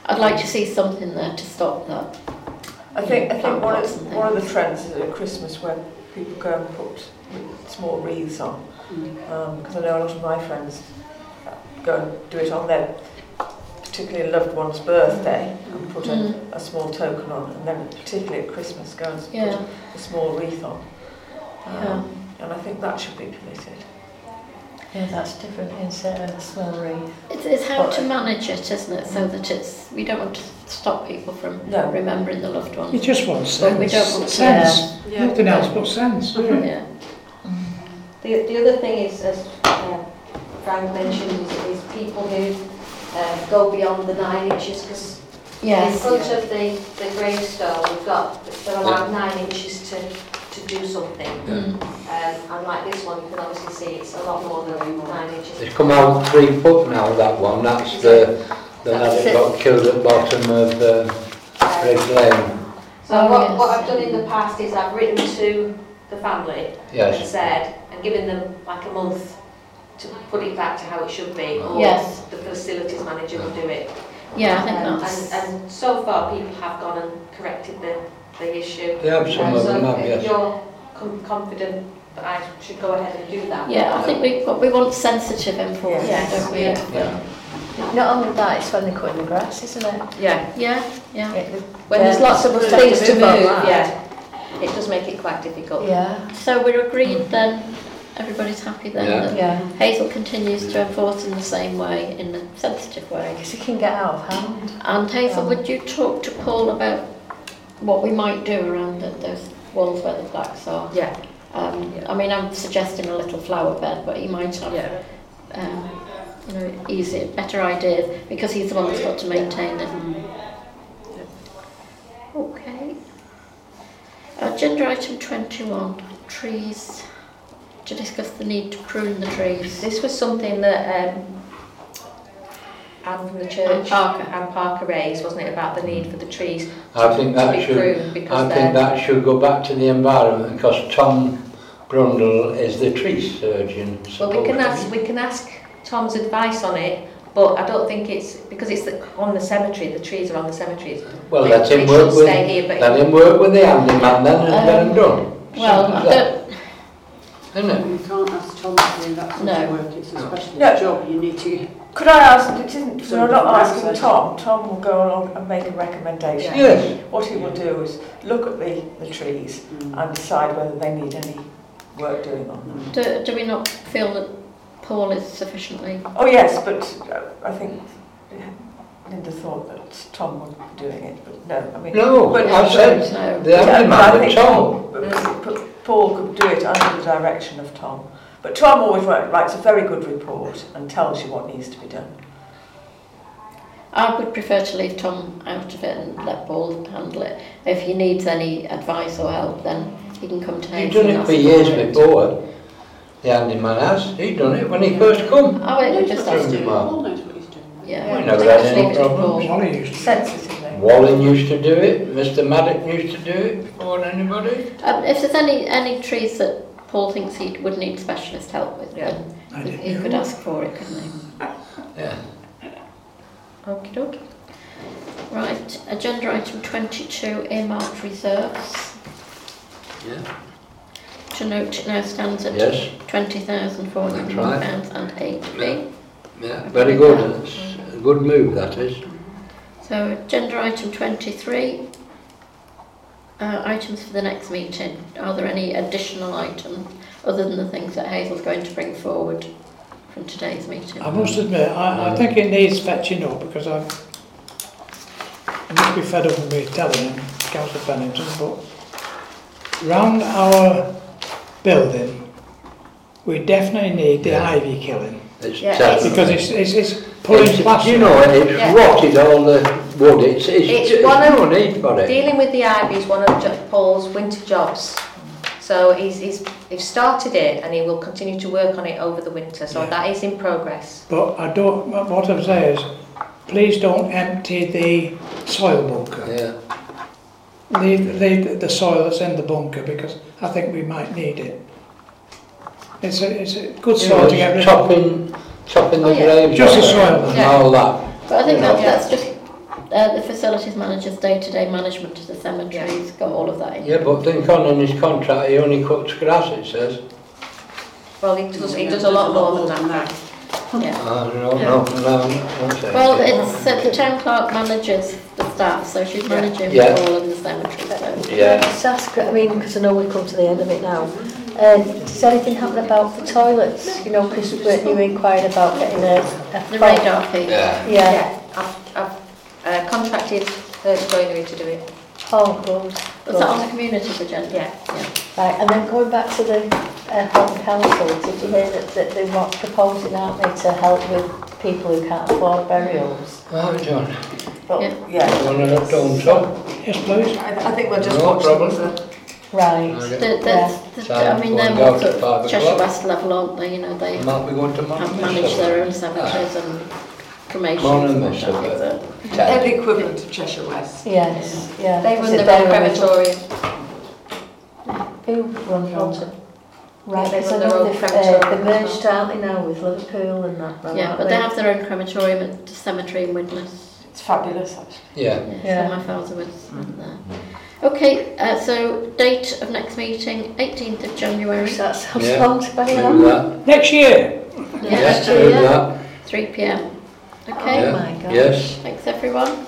I'd like to see something there to stop that. I think, I think one pots and of, one of the trends is at Christmas when people go and put small wreaths on. Because I know a lot of my friends go and do it on their particularly loved one's birthday and put a, Mm. a small token on, and then particularly at Christmas go and Yeah. put a small wreath on. Um, Yeah. And I think that should be permitted. Yeah, that's different instead of a small wreath. It's, it's how to manage it, isn't it? So that it's we don't want to stop people from No. remembering the loved It ones. just wants But we sense. don't want to- sense. Yeah. Nothing else but sense. isn't? Yeah. The, the other thing is, as uh, Frank mentioned, is, is people who uh, go beyond the nine inches because in Yes. front of the, the gravestone, we've got, they're allowed nine inches to, to do something. Mm. Um, and like this one, you can obviously see it's a lot more than nine inches. it's come out three foot now, that one, that's the, the lad that it. got killed at the bottom of uh, Red Lane. So Oh, what, yes. what I've done in the past is I've written to the family and Yes, said, and given them like a month to put it back to how it should be, or Yes. the facilities manager will do it. Yeah, I think Um, that's. And, and so far, people have gone and corrected the, the issue. they have some of so them, have, yes. you're com- confident that I should go ahead and do that. Yeah, I think we we want sensitive enforcement, Yes. don't we? Yeah. Not only that, it's when they're cutting the grass, isn't it? Yeah, Yeah, yeah. It- when there's lots of We'll things have to to move, move on that. yeah, it does make it quite difficult. Yeah, So we're agreed then. Everybody's happy then Yeah. that yeah. Hazel continues to enforce in the same way, in a sensitive way. Because it can get out of hand. And Hazel, would you talk to Paul about what we might do around the, those walls where the plaques are. Yeah. Um, yeah. I mean, I'm suggesting a little flower bed, but he might have, yeah. um, you know, easier, better idea because he's the one that's got to maintain it. Mm. Yeah. Okay. Uh, Agenda item 21: trees. To discuss the need to prune the trees. This was something that um, Anne from the church oh, And Parker. and Parker raised, wasn't it, about the need for the trees I think to that be should, pruned I think that should go back to the environment because Tom Brundle is the tree surgeon. Well, we can ask, we can ask Tom's advice on it, but I don't think it's, because it's the, on the cemetery, the trees are on the cemeteries. Well, it- let him it work with, stay here, but let him work with the handyman then and get um, him done. Well, Simple I as that, don't, Isn't it? You can't ask Tom to do that sort No. of work, it's a specialist No. job, you need to... Could I ask, it isn't, So we're not the asking process- Tom, Tom will go along and make a recommendation. Yes. What he will do is look at the, the trees Mm. and decide whether they need any work doing on them. do, do we not feel that Paul is sufficiently... Oh yes, but uh, I think Linda thought that Tom would be doing it, but no, I mean... No, but- I said No. the but I handyman, think but Tom. Paul- Paul could do it under the direction of Tom. But Tom always writes a very good report and tells you what needs to be done. I would prefer to leave Tom out of it and let Paul handle it. If he needs any advice or help, then he can come to me. He's Hayes done it for years it. before. The handyman has. He'd done it when he first come. Oh, wait, we Knows just what he's asked doing, him. Well. Paul knows what he's doing. Yeah, We never had any leave it problems. Paul. Wally used to. Walling used to do it. Mr. Maddock used to do it before anybody. Um, if there's any, any trees that Paul thinks he would need specialist help with, Yeah. he, he could ask for it, couldn't he? Yeah. Okie dokie. Right, agenda item 22, earmarked reserves. Yeah. To note, it now stands at Yes. £20,401 and 8p. Yeah. Very good. It's a good move that is. So agenda item 23, uh, items for the next meeting. Are there any additional items other than the things that Hazel's going to bring forward from today's meeting? I must admit, I, I think it needs fetching up because I've, I must be fed up with me telling him, Councillor Pennington, but round our building, we definitely need the Yeah. ivy killing It's Yeah, terrible. because it's, it's, it's pulling It's- plaster. You know, it's Yeah. rotted all the wood. It's, it's, It's it's one of- no need for it. Dealing with the ivy is one of Jo- Paul's winter jobs. So he's, he's, he's started it and he will continue to work on it over the winter, so Yeah. that is in progress. But I don't, what I'm saying is, please don't empty the soil bunker. Yeah. Leave, leave the soil that's in the bunker because I think we might need it. It's a, it's a good soil know, to get rid of. chopping, chopping the Oh, yeah. graves Just the soil. and Yeah. all that. But I think that's, Yeah. that's just uh, the facilities manager's day-to-day management of the cemetery. He's got all of that in. Yeah, but think on in his contract, he only cuts grass, it says. Well, he does, he does a lot more than that. Yeah. Uh, no, no, no, no, say. Well, it's uh, the town clerk manages the staff, so she's managing Yeah. all of the cemetery. So. Yeah. Just ask, I mean, because I know we've come to the end of it now. Um, does anything happen about the toilets? You know, because you inquired about getting a, a The radar feed. Yeah. Yeah. I've, I've uh, contracted Hurt Joinery to do it. Oh, good. Was that on the community's agenda? Yeah. yeah. Right, and then going back to the uh, Halton Council, did you hear that, that they want proposing, aren't they, to help with people who can't afford burials? Oh, John, But, Yeah. yeah. you want to done so? Yes, please. I, I think we'll just No watch problem. the Right. The, Okay. the, the, I mean, they're more going sort to of Cheshire. West level, aren't they? You know, they I might be going to have managed their own cemeteries and cremations. Morning, and Miss, stuff like but- that. They're the equivalent of Cheshire West. Yes, yeah. They run it their own crematorium. Who runs Halton? Right, they because run their know own they've, uh, crematorium they're as merged, aren't they now, with Liverpool and that? now, Yeah, aren't but they have their own crematorium at the cemetery in Widnes. It's fabulous, actually. Yeah. Yeah, Yeah. so my father was there. Okay, uh, so date of next meeting, 18th of January. So that sounds Yeah. long to be Move on. that. Next year. Yeah, Yes, yeah, move that. 3 p.m. Okay, Oh my gosh. Yes. thanks everyone.